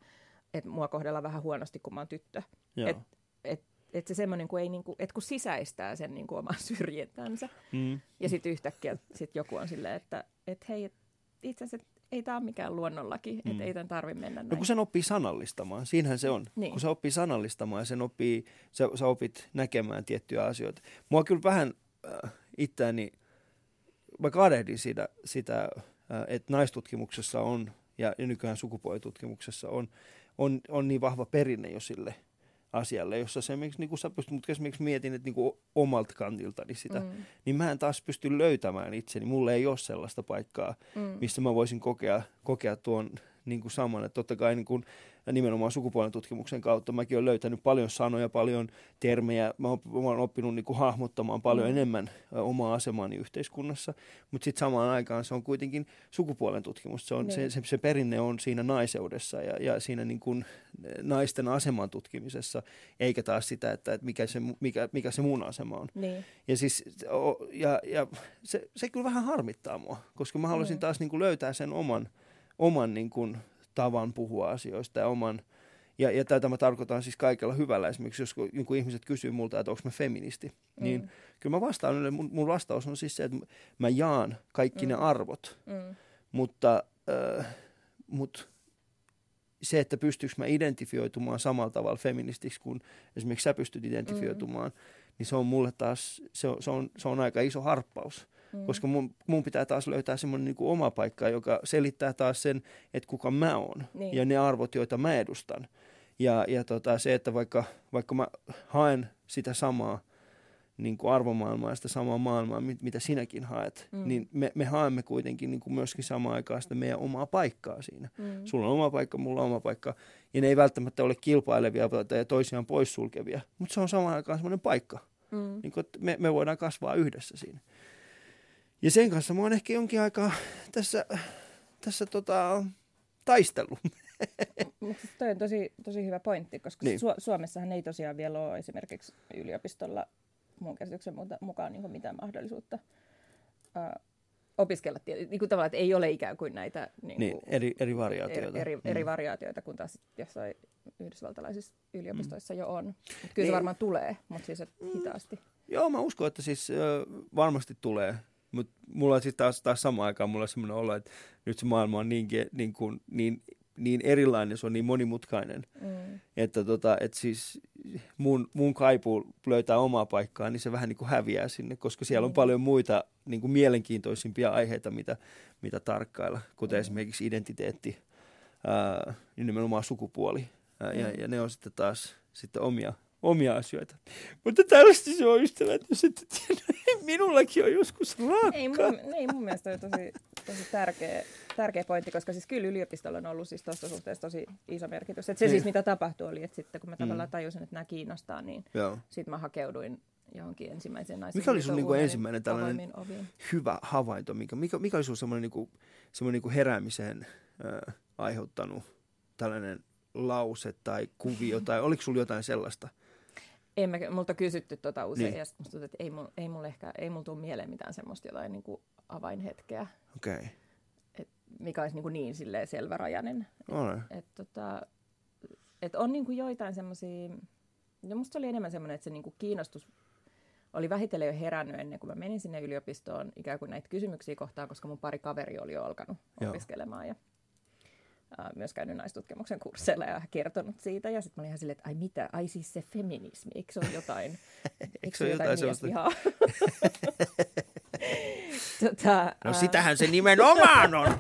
että mua kohdellaan vähän huonosti, kun mä oon tyttö. Että et, et se semmoinen, kun, ei, niin kuin, että kun sisäistää sen niin kuin oman syrjintänsä, mm. ja sitten yhtäkkiä sit joku on silleen, että et hei, et itse asiassa ei tämä ole mikään luonnonlaki, mm. että ei tämän tarvitse mennä näin.
No kun sen oppii sanallistamaan, siinähän se on. Niin. Kun se oppii sanallistamaan ja sen oppii, sä, sä opit näkemään tiettyjä asioita. Mua kyllä vähän äh, itseäni, mä kadehdin sitä, sitä äh, että naistutkimuksessa on ja nykyään sukupuolitutkimuksessa on, on, on niin vahva perinne jo sille – asialle, jossa se, niin kuin sä pystyt, mutta esimerkiksi mietin, että niin kuin omalta kantiltani sitä, mm. niin mä en taas pysty löytämään itseni. Mulle ei ole sellaista paikkaa, mm. missä mä voisin kokea, kokea tuon niin kuin saman. Että totta kai niin kuin, nimenomaan sukupuolen tutkimuksen kautta mäkin olen löytänyt paljon sanoja, paljon termejä. Mä olen oppinut niin kuin hahmottamaan paljon mm. enemmän omaa asemaani yhteiskunnassa, mutta sitten samaan aikaan se on kuitenkin sukupuolen tutkimus. Se, on, niin. se, se, se perinne on siinä naiseudessa ja, ja siinä niin kuin naisten aseman tutkimisessa, eikä taas sitä, että, että mikä, se, mikä, mikä se mun asema on.
Niin.
Ja, siis, ja, ja se, se kyllä vähän harmittaa mua, koska mä haluaisin niin. taas niin kuin löytää sen oman, oman niin kuin, tavan puhua asioista ja oman, ja, ja tätä mä tarkoitan siis kaikella hyvällä. Esimerkiksi jos joku ihmiset kysyy multa, että onko mä feministi, mm. niin kyllä mä vastaan, mun, mun vastaus on siis se, että mä jaan kaikki mm. ne arvot, mm. mutta, äh, mutta se, että pystyykö mä identifioitumaan samalla tavalla feministiksi kuin esimerkiksi sä pystyt identifioitumaan, mm. niin se on mulle taas, se on, se on, se on aika iso harppaus. Mm. Koska mun, mun pitää taas löytää semmoinen niin oma paikka, joka selittää taas sen, että kuka mä oon niin. ja ne arvot, joita mä edustan. Ja, ja tota, se, että vaikka, vaikka mä haen sitä samaa niin kuin arvomaailmaa ja sitä samaa maailmaa, mitä sinäkin haet, mm. niin me, me haemme kuitenkin niin kuin myöskin samaan aikaan sitä meidän omaa paikkaa siinä. Mm. Sulla on oma paikka, mulla on oma paikka. Ja ne ei välttämättä ole kilpailevia tai toisiaan poissulkevia, mutta se on samaan aikaan semmoinen paikka Mm. Niin kuin, että me, me voidaan kasvaa yhdessä siinä. Ja sen kanssa mä oon ehkä jonkin aikaa tässä, tässä tota, taistellut.
Mutta siis toi on tosi, tosi hyvä pointti, koska niin. Su- Suomessahan ei tosiaan vielä ole esimerkiksi yliopistolla mun käsityksen mukaan niin mitään mahdollisuutta uh, opiskella. Niin kuin tavallaan, että ei ole ikään kuin näitä
niin niin, eri, eri variaatioita.
Eri, eri, eri mm. variaatioita, kun taas jossain yhdysvaltalaisissa yliopistoissa mm. jo on. Mut kyllä niin. se varmaan tulee, mutta siis hitaasti.
Joo, mä uskon, että siis äh, varmasti tulee. Mutta mulla on sitten taas, taas samaan aikaan mulla on semmoinen olo, että nyt se maailma on niin, niin, kuin, niin niin erilainen, se on niin monimutkainen, mm. että tota, et siis mun, mun kaipu löytää omaa paikkaa, niin se vähän niin kuin häviää sinne, koska siellä on mm. paljon muita niin kuin mielenkiintoisimpia aiheita, mitä, mitä tarkkailla, kuten mm. esimerkiksi identiteetti, ää, nimenomaan sukupuoli. Ää, mm. ja, ja ne on sitten taas sitten omia, omia asioita. Mutta tällaista se on ystävät, jos ette tiedä, minullakin on joskus rakkaat.
Ei mun, ei mun mielestä on tosi, tosi tärkeä, tärkeä pointti, koska siis kyllä yliopistolla on ollut siis tuossa suhteessa tosi iso merkitys. Et se niin. siis mitä tapahtui oli, että sitten kun mä tavallaan mm. tajusin, että nämä kiinnostaa, niin sitten mä hakeuduin johonkin ensimmäiseen naisen
Mikä oli sun niin ensimmäinen tällainen hyvä havainto? Mikä, mikä, mikä oli sun semmoinen, niin kuin, semmoinen niin kuin heräämiseen äh, aiheuttanut tällainen lause tai kuvio, tai oliko sulla jotain sellaista?
En mä, multa kysytty tota usein, niin. ja musta tuntuu, että ei, mul, ei mulle ehkä, ei mulla tule mieleen mitään semmoista jotain niin kuin avainhetkeä.
Okei. Okay.
Et, mikä olisi niin, kuin niin silleen selvärajainen. Et, et, tota, et on niin kuin joitain semmoisia, no musta oli enemmän semmoinen, että se niin kuin kiinnostus oli vähitellen jo herännyt ennen kuin mä menin sinne yliopistoon ikään kuin näitä kysymyksiä kohtaan, koska mun pari kaveri oli jo alkanut Joo. opiskelemaan. Ja myös käynyt naistutkimuksen kursseilla ja kertonut siitä. Ja sitten mä olin ihan silleen, että ai mitä, ai siis se feminismi, eikö se ole jotain, eikö se ole jotain, jotain
tota, no sitähän se nimenomaan on.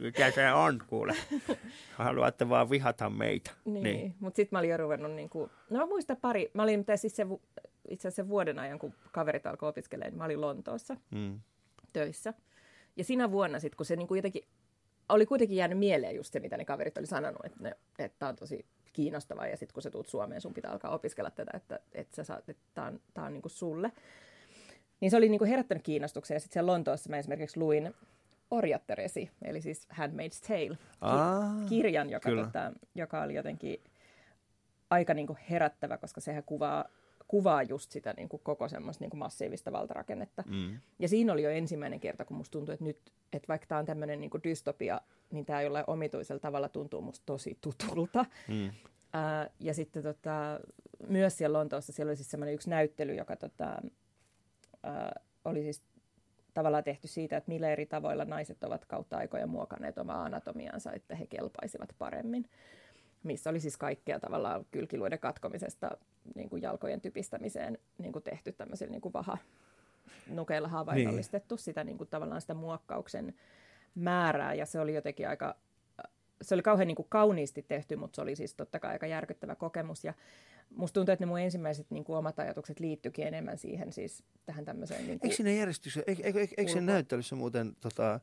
Mikä se on, kuule. Haluatte vaan vihata meitä.
Niin, niin. mutta sitten mä olin jo ruvennut, niin kuin, no mä muistan pari, mä olin siis se, itse asiassa vuoden ajan, kun kaverit alkoi opiskelemaan, niin mä olin Lontoossa mm. töissä. Ja siinä vuonna sitten, kun se niin kuin jotenkin oli kuitenkin jäänyt mieleen just se, mitä ne kaverit oli sanonut, että, ne, että on tosi kiinnostavaa ja sitten kun sä tuut Suomeen, sun pitää alkaa opiskella tätä, että, että sä saat, että tämä on, tää on niin kuin sulle. Niin se oli niin kuin herättänyt kiinnostuksen ja sitten siellä Lontoossa mä esimerkiksi luin Orjatteresi, eli siis Handmaid's Tale, ki- kirjan, joka, tota, joka oli jotenkin aika niin kuin herättävä, koska sehän kuvaa kuvaa just sitä niin kuin koko semmoista niin kuin massiivista valtarakennetta. Mm. Ja siinä oli jo ensimmäinen kerta, kun musta tuntui, että nyt, että vaikka tämä on tämmöinen niin kuin dystopia, niin tämä jollain omituisella tavalla tuntuu musta tosi tutulta. Mm. Ää, ja sitten tota, myös siellä Lontoossa siellä oli siis semmoinen yksi näyttely, joka tota, ää, oli siis tavallaan tehty siitä, että millä eri tavoilla naiset ovat kautta aikoja muokanneet omaa anatomiansa, että he kelpaisivat paremmin missä oli siis kaikkea tavallaan kylkiluiden katkomisesta niin kuin jalkojen typistämiseen niin kuin tehty tämmöisillä niin kuin vaha nukeilla havainnollistettu niin. sitä niin kuin tavallaan sitä muokkauksen määrää ja se oli jotenkin aika, se oli kauhean niin kuin kauniisti tehty, mutta se oli siis totta kai aika järkyttävä kokemus ja musta tuntuu, että ne mun ensimmäiset niin kuin omat ajatukset liittyikin enemmän siihen siis tähän tämmöiseen niin kuin
Eikö siinä järjestyksessä, eikö, eikö, eikö, eikö sen näyttelyssä muuten tota,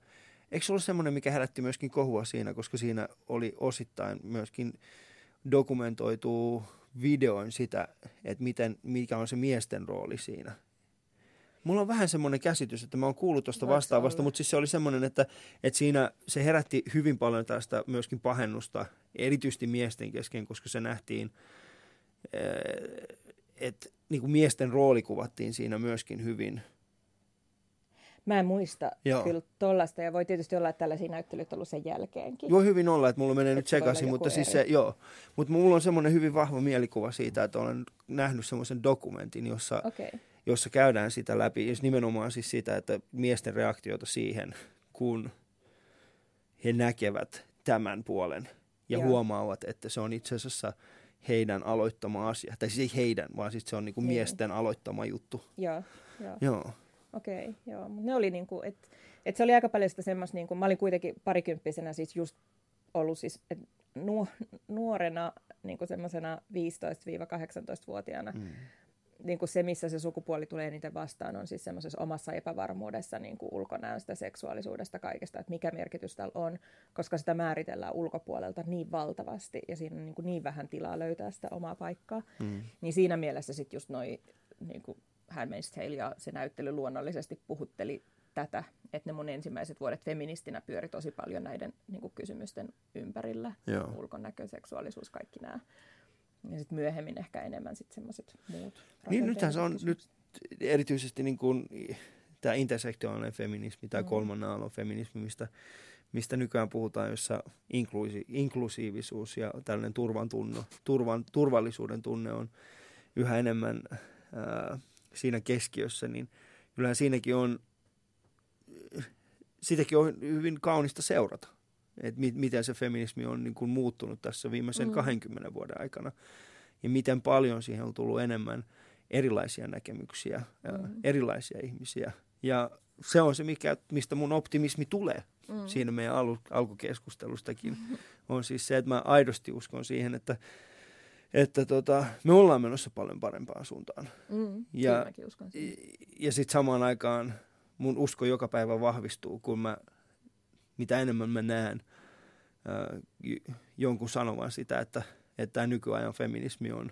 Eikö se ollut semmoinen, mikä herätti myöskin kohua siinä, koska siinä oli osittain myöskin dokumentoitu videoin sitä, että miten, mikä on se miesten rooli siinä. Mulla on vähän semmoinen käsitys, että mä oon kuullut tuosta vastaavasta, mutta siis se oli semmoinen, että, että siinä se herätti hyvin paljon tästä myöskin pahennusta, erityisesti miesten kesken, koska se nähtiin, eh, että niin kuin miesten rooli kuvattiin siinä myöskin hyvin –
Mä en muista Joo. kyllä tollasta, ja voi tietysti olla, että tällaisia näyttelyt on ollut sen jälkeenkin.
Voi hyvin olla, että mulla menee että nyt sekaisin, mutta siis se, joo. Mutta mulla on semmoinen hyvin vahva mielikuva siitä, että olen nähnyt semmoisen dokumentin, jossa, okay. jossa käydään sitä läpi, jos nimenomaan siis sitä, että miesten reaktiota siihen, kun he näkevät tämän puolen ja joo. huomaavat, että se on itse asiassa heidän aloittama asia. Tai siis ei heidän, vaan siis se on niinku niin. miesten aloittama juttu.
Joo, joo.
joo.
Okei, okay, joo. Mut ne oli niinku, et, et se oli aika paljon sitä semmoista, niinku, mä olin kuitenkin parikymppisenä siis just ollut siis, et nuo, nuorena niinku semmoisena 15-18-vuotiaana. Mm. Niin kuin se, missä se sukupuoli tulee eniten vastaan, on siis semmoisessa omassa epävarmuudessa niin kuin ulkonäöstä, seksuaalisuudesta, kaikesta, että mikä merkitys tällä on, koska sitä määritellään ulkopuolelta niin valtavasti ja siinä on niin, kuin niin vähän tilaa löytää sitä omaa paikkaa. Mm. Niin siinä mielessä sitten just noi niin kuin Handmaid's Tale ja se näyttely luonnollisesti puhutteli tätä, että ne mun ensimmäiset vuodet feministinä pyöri tosi paljon näiden niin kuin kysymysten ympärillä. Joo. Ulkonäkö, seksuaalisuus, kaikki nämä. Ja sitten myöhemmin ehkä enemmän sitten semmoiset muut.
Niin nythän se on nyt erityisesti niin kuin, tämä intersektionaalinen feminismi tai mm. kolmannen aallon feminismi, mistä, mistä nykyään puhutaan, jossa inklusi, inklusiivisuus ja tällainen turvan tunno, turvan, turvallisuuden tunne on yhä enemmän ää, siinä keskiössä, niin kyllähän siinäkin on, sitäkin on hyvin kaunista seurata, että mi, miten se feminismi on niin kuin muuttunut tässä viimeisen mm. 20 vuoden aikana ja miten paljon siihen on tullut enemmän erilaisia näkemyksiä, mm. erilaisia ihmisiä – ja se on se, mikä, mistä mun optimismi tulee mm. siinä meidän al- alkukeskustelustakin. On siis se, että mä aidosti uskon siihen, että, että tota, me ollaan menossa paljon parempaan suuntaan.
Mm, ja
ja sitten samaan aikaan mun usko joka päivä vahvistuu, kun mä, mitä enemmän mä näen äh, jonkun sanovan sitä, että, että tämä nykyajan feminismi on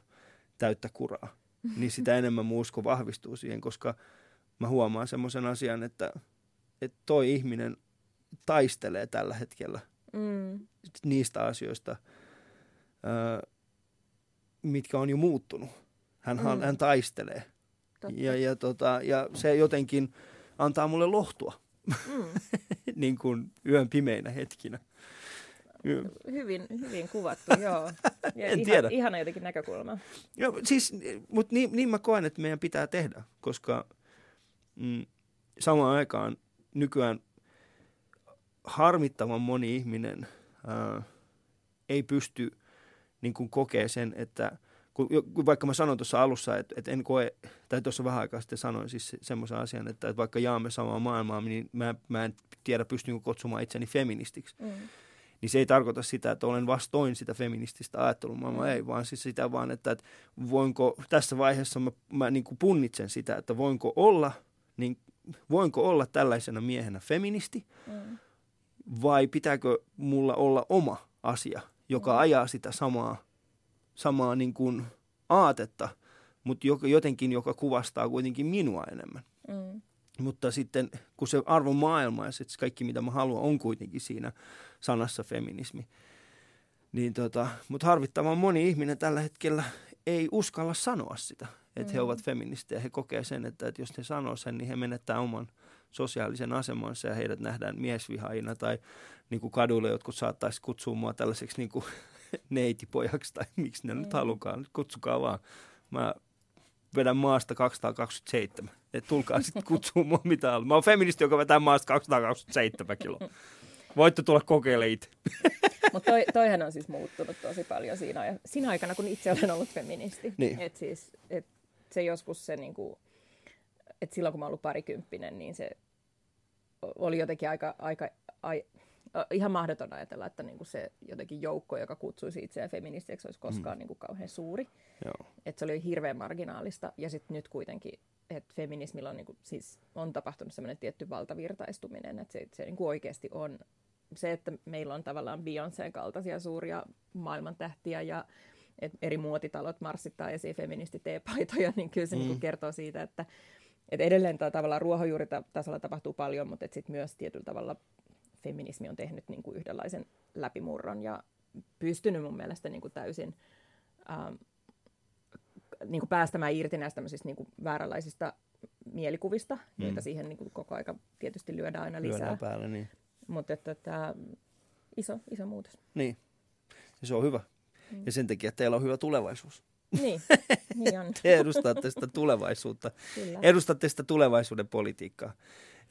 täyttä kuraa, niin sitä enemmän mun usko vahvistuu siihen, koska – mä huomaan semmoisen asian, että, että toi ihminen taistelee tällä hetkellä mm. niistä asioista, ää, mitkä on jo muuttunut. Hän, mm. hän taistelee. Ja, ja, tota, ja se jotenkin antaa mulle lohtua mm. niin kuin yön pimeinä hetkinä.
Hyvin, hyvin kuvattu, joo. Ja en ihan,
tiedä.
Ihana jotenkin näkökulma.
Joo, siis, mutta niin, niin mä koen, että meidän pitää tehdä, koska – mm, samaan aikaan nykyään harmittavan moni ihminen ää, ei pysty niin kuin kokee sen, että kun, vaikka mä sanoin tuossa alussa, että, että en koe, tai tuossa vähän aikaa sitten sanoin siis semmoisen asian, että, että vaikka jaamme samaa maailmaa, niin mä, mä en tiedä pystynkö kutsumaan itseni feministiksi. Mm. Niin se ei tarkoita sitä, että olen vastoin sitä feminististä ajattelumaailmaa, mm. ei, vaan siis sitä vaan, että, että voinko tässä vaiheessa mä, mä niin kuin punnitsen sitä, että voinko olla – niin voinko olla tällaisena miehenä feministi mm. vai pitääkö mulla olla oma asia, joka ajaa sitä samaa, samaa niin kuin aatetta, mutta jotenkin, joka kuvastaa kuitenkin minua enemmän. Mm. Mutta sitten kun se arvon maailma ja sitten kaikki mitä mä haluan on kuitenkin siinä sanassa feminismi, niin tota, mutta harvittavan moni ihminen tällä hetkellä ei uskalla sanoa sitä että mm. he ovat feministejä. He kokee sen, että, että jos he sanoo sen, niin he menettää oman sosiaalisen asemansa ja heidät nähdään miesvihaina tai niin kuin kaduille jotkut saattaisi kutsua mua tällaiseksi niin kuin neitipojaksi tai miksi ne mm. nyt halukaan. Kutsukaa vaan. Mä vedän maasta 227. Et tulkaa sitten kutsua mua mitä haluaa. Mä oon feministi, joka vetää maasta 227 kiloa. Voitte tulla kokeilemaan itse.
Mutta toi, toihan on siis muuttunut tosi paljon siinä, siinä aikana, kun itse olen ollut feministi.
Niin.
Et siis, et se joskus se, niin kuin, että silloin kun mä ollut parikymppinen, niin se oli jotenkin aika, aika ai, ihan mahdoton ajatella, että niin kuin se jotenkin joukko, joka kutsuisi itseään feministiksi, olisi koskaan mm. niin kuin kauhean suuri.
Joo.
Että se oli hirveän marginaalista. Ja sitten nyt kuitenkin, että feminismillä on, niin kuin, siis on tapahtunut sellainen tietty valtavirtaistuminen, että se, se niin kuin oikeasti on se, että meillä on tavallaan Beyoncé kaltaisia suuria maailmantähtiä ja että eri muotitalot marssittaa esiin feministiteepaitoja, niin kyllä se niinku mm. niin kertoo siitä, että, että edelleen tavallaan ruohonjuuritasolla tapahtuu paljon, mutta että sit myös tietyllä tavalla feminismi on tehnyt niin kuin yhdenlaisen läpimurron ja pystynyt mun mielestä niin kuin täysin ähm, niin kuin päästämään irti näistä niin kuin vääränlaisista mielikuvista, mm. joita siihen niin kuin koko aika tietysti lyödään aina lisää.
Lyödään päälle, niin.
Mutta että, että, iso, iso muutos.
Niin, ja se on hyvä. Mm. Ja sen takia teillä on hyvä tulevaisuus.
Niin, niin on.
Te edustatte sitä tulevaisuutta. Kyllä. Edustatte sitä tulevaisuuden politiikkaa.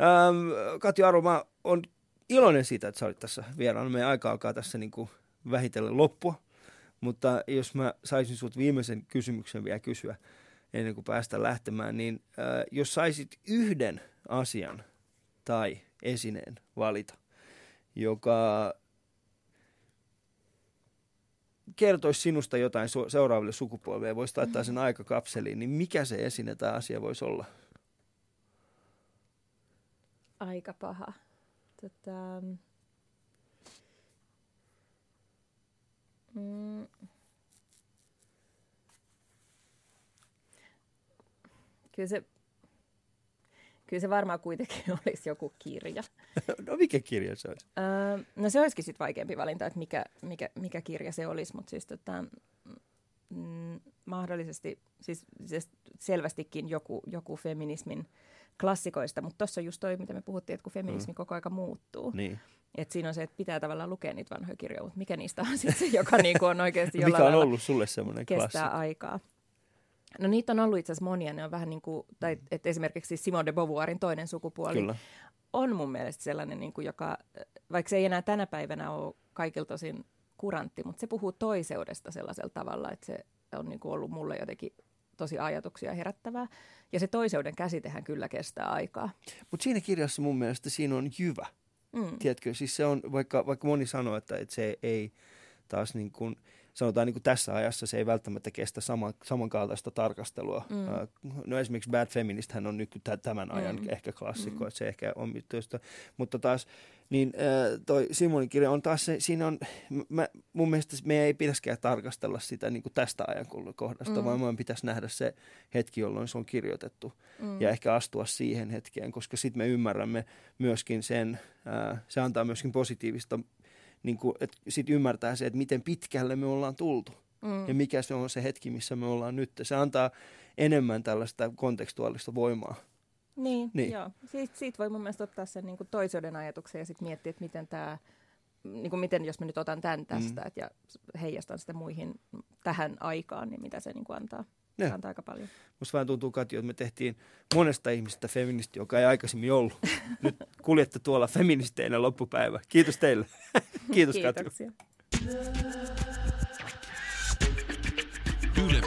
Ähm, Katja Aro, mä on iloinen siitä, että sä olit tässä vieraana. Meidän aika alkaa tässä niin kuin vähitellen loppua. Mutta jos mä saisin sinut viimeisen kysymyksen vielä kysyä ennen kuin päästä lähtemään, niin äh, jos saisit yhden asian tai esineen valita, joka kertoisi sinusta jotain seuraaville sukupolville, voisi laittaa sen aikakapseliin, niin mikä se esine tai asia voisi olla?
Aika paha. Tota, mm, Kyllä se, kyllä se varmaan kuitenkin olisi joku kirja.
no mikä kirja se olisi?
Öö, no se olisikin sitten vaikeampi valinta, että mikä, mikä, mikä kirja se olisi, mutta siis tota, mm, mahdollisesti, siis, siis selvästikin joku, joku feminismin klassikoista, mutta tuossa on just toi, mitä me puhuttiin, että kun feminismi mm. koko aika muuttuu.
Niin.
Et siinä on se, että pitää tavallaan lukea niitä vanhoja kirjoja, mutta mikä niistä on sitten se, joka niinku on oikeasti
jollain Mikä on ollut sulle semmoinen
kestää klassikko? aikaa? No niitä on ollut itse asiassa monia. Ne on vähän niin kuin, tai että esimerkiksi Simone de Beauvoirin toinen sukupuoli Kyllä. on mun mielestä sellainen, niin kuin, joka, vaikka se ei enää tänä päivänä ole kaikilta osin kurantti, mutta se puhuu toiseudesta sellaisella tavalla, että se on niin kuin ollut mulle jotenkin tosi ajatuksia herättävää. Ja se toiseuden käsitehän kyllä kestää aikaa.
Mutta siinä kirjassa mun mielestä siinä on jyvä. Mm. Tiedätkö, siis se on, vaikka, vaikka moni sanoo, että, että se ei taas niin kuin, sanotaan niin kuin tässä ajassa se ei välttämättä kestä saman, samankaltaista tarkastelua. Mm. No esimerkiksi Bad Feminist hän on nyt tämän ajan mm. ehkä klassikko, mm. että se ehkä on työstä. Mutta taas niin toi Simonin kirja on taas se, siinä on, mä, mun mielestä meidän ei pitäisikään tarkastella sitä niin kuin tästä ajankohdasta, mm. vaan meidän pitäisi nähdä se hetki, jolloin se on kirjoitettu mm. ja ehkä astua siihen hetkeen, koska sitten me ymmärrämme myöskin sen, ää, se antaa myöskin positiivista niin kuin, että sit ymmärtää se, että miten pitkälle me ollaan tultu. Mm. Ja mikä se on se hetki, missä me ollaan nyt. Se antaa enemmän tällaista kontekstuaalista voimaa.
Niin, niin. joo. Siitä, siitä voi mun mielestä ottaa sen niin kuin toiseuden ajatuksen ja sitten miettiä, että miten tämä, niin kuin miten jos mä nyt otan tämän tästä mm. et, ja heijastan sitä muihin tähän aikaan, niin mitä se niin kuin antaa. Ne. Kantaa aika paljon.
Musta vähän tuntuu, Katja, että me tehtiin monesta ihmistä feministi, joka ei aikaisemmin ollut. Nyt kuljette tuolla feministeinä loppupäivä. Kiitos teille. Kiitos Kiitoksia. Katja. Yle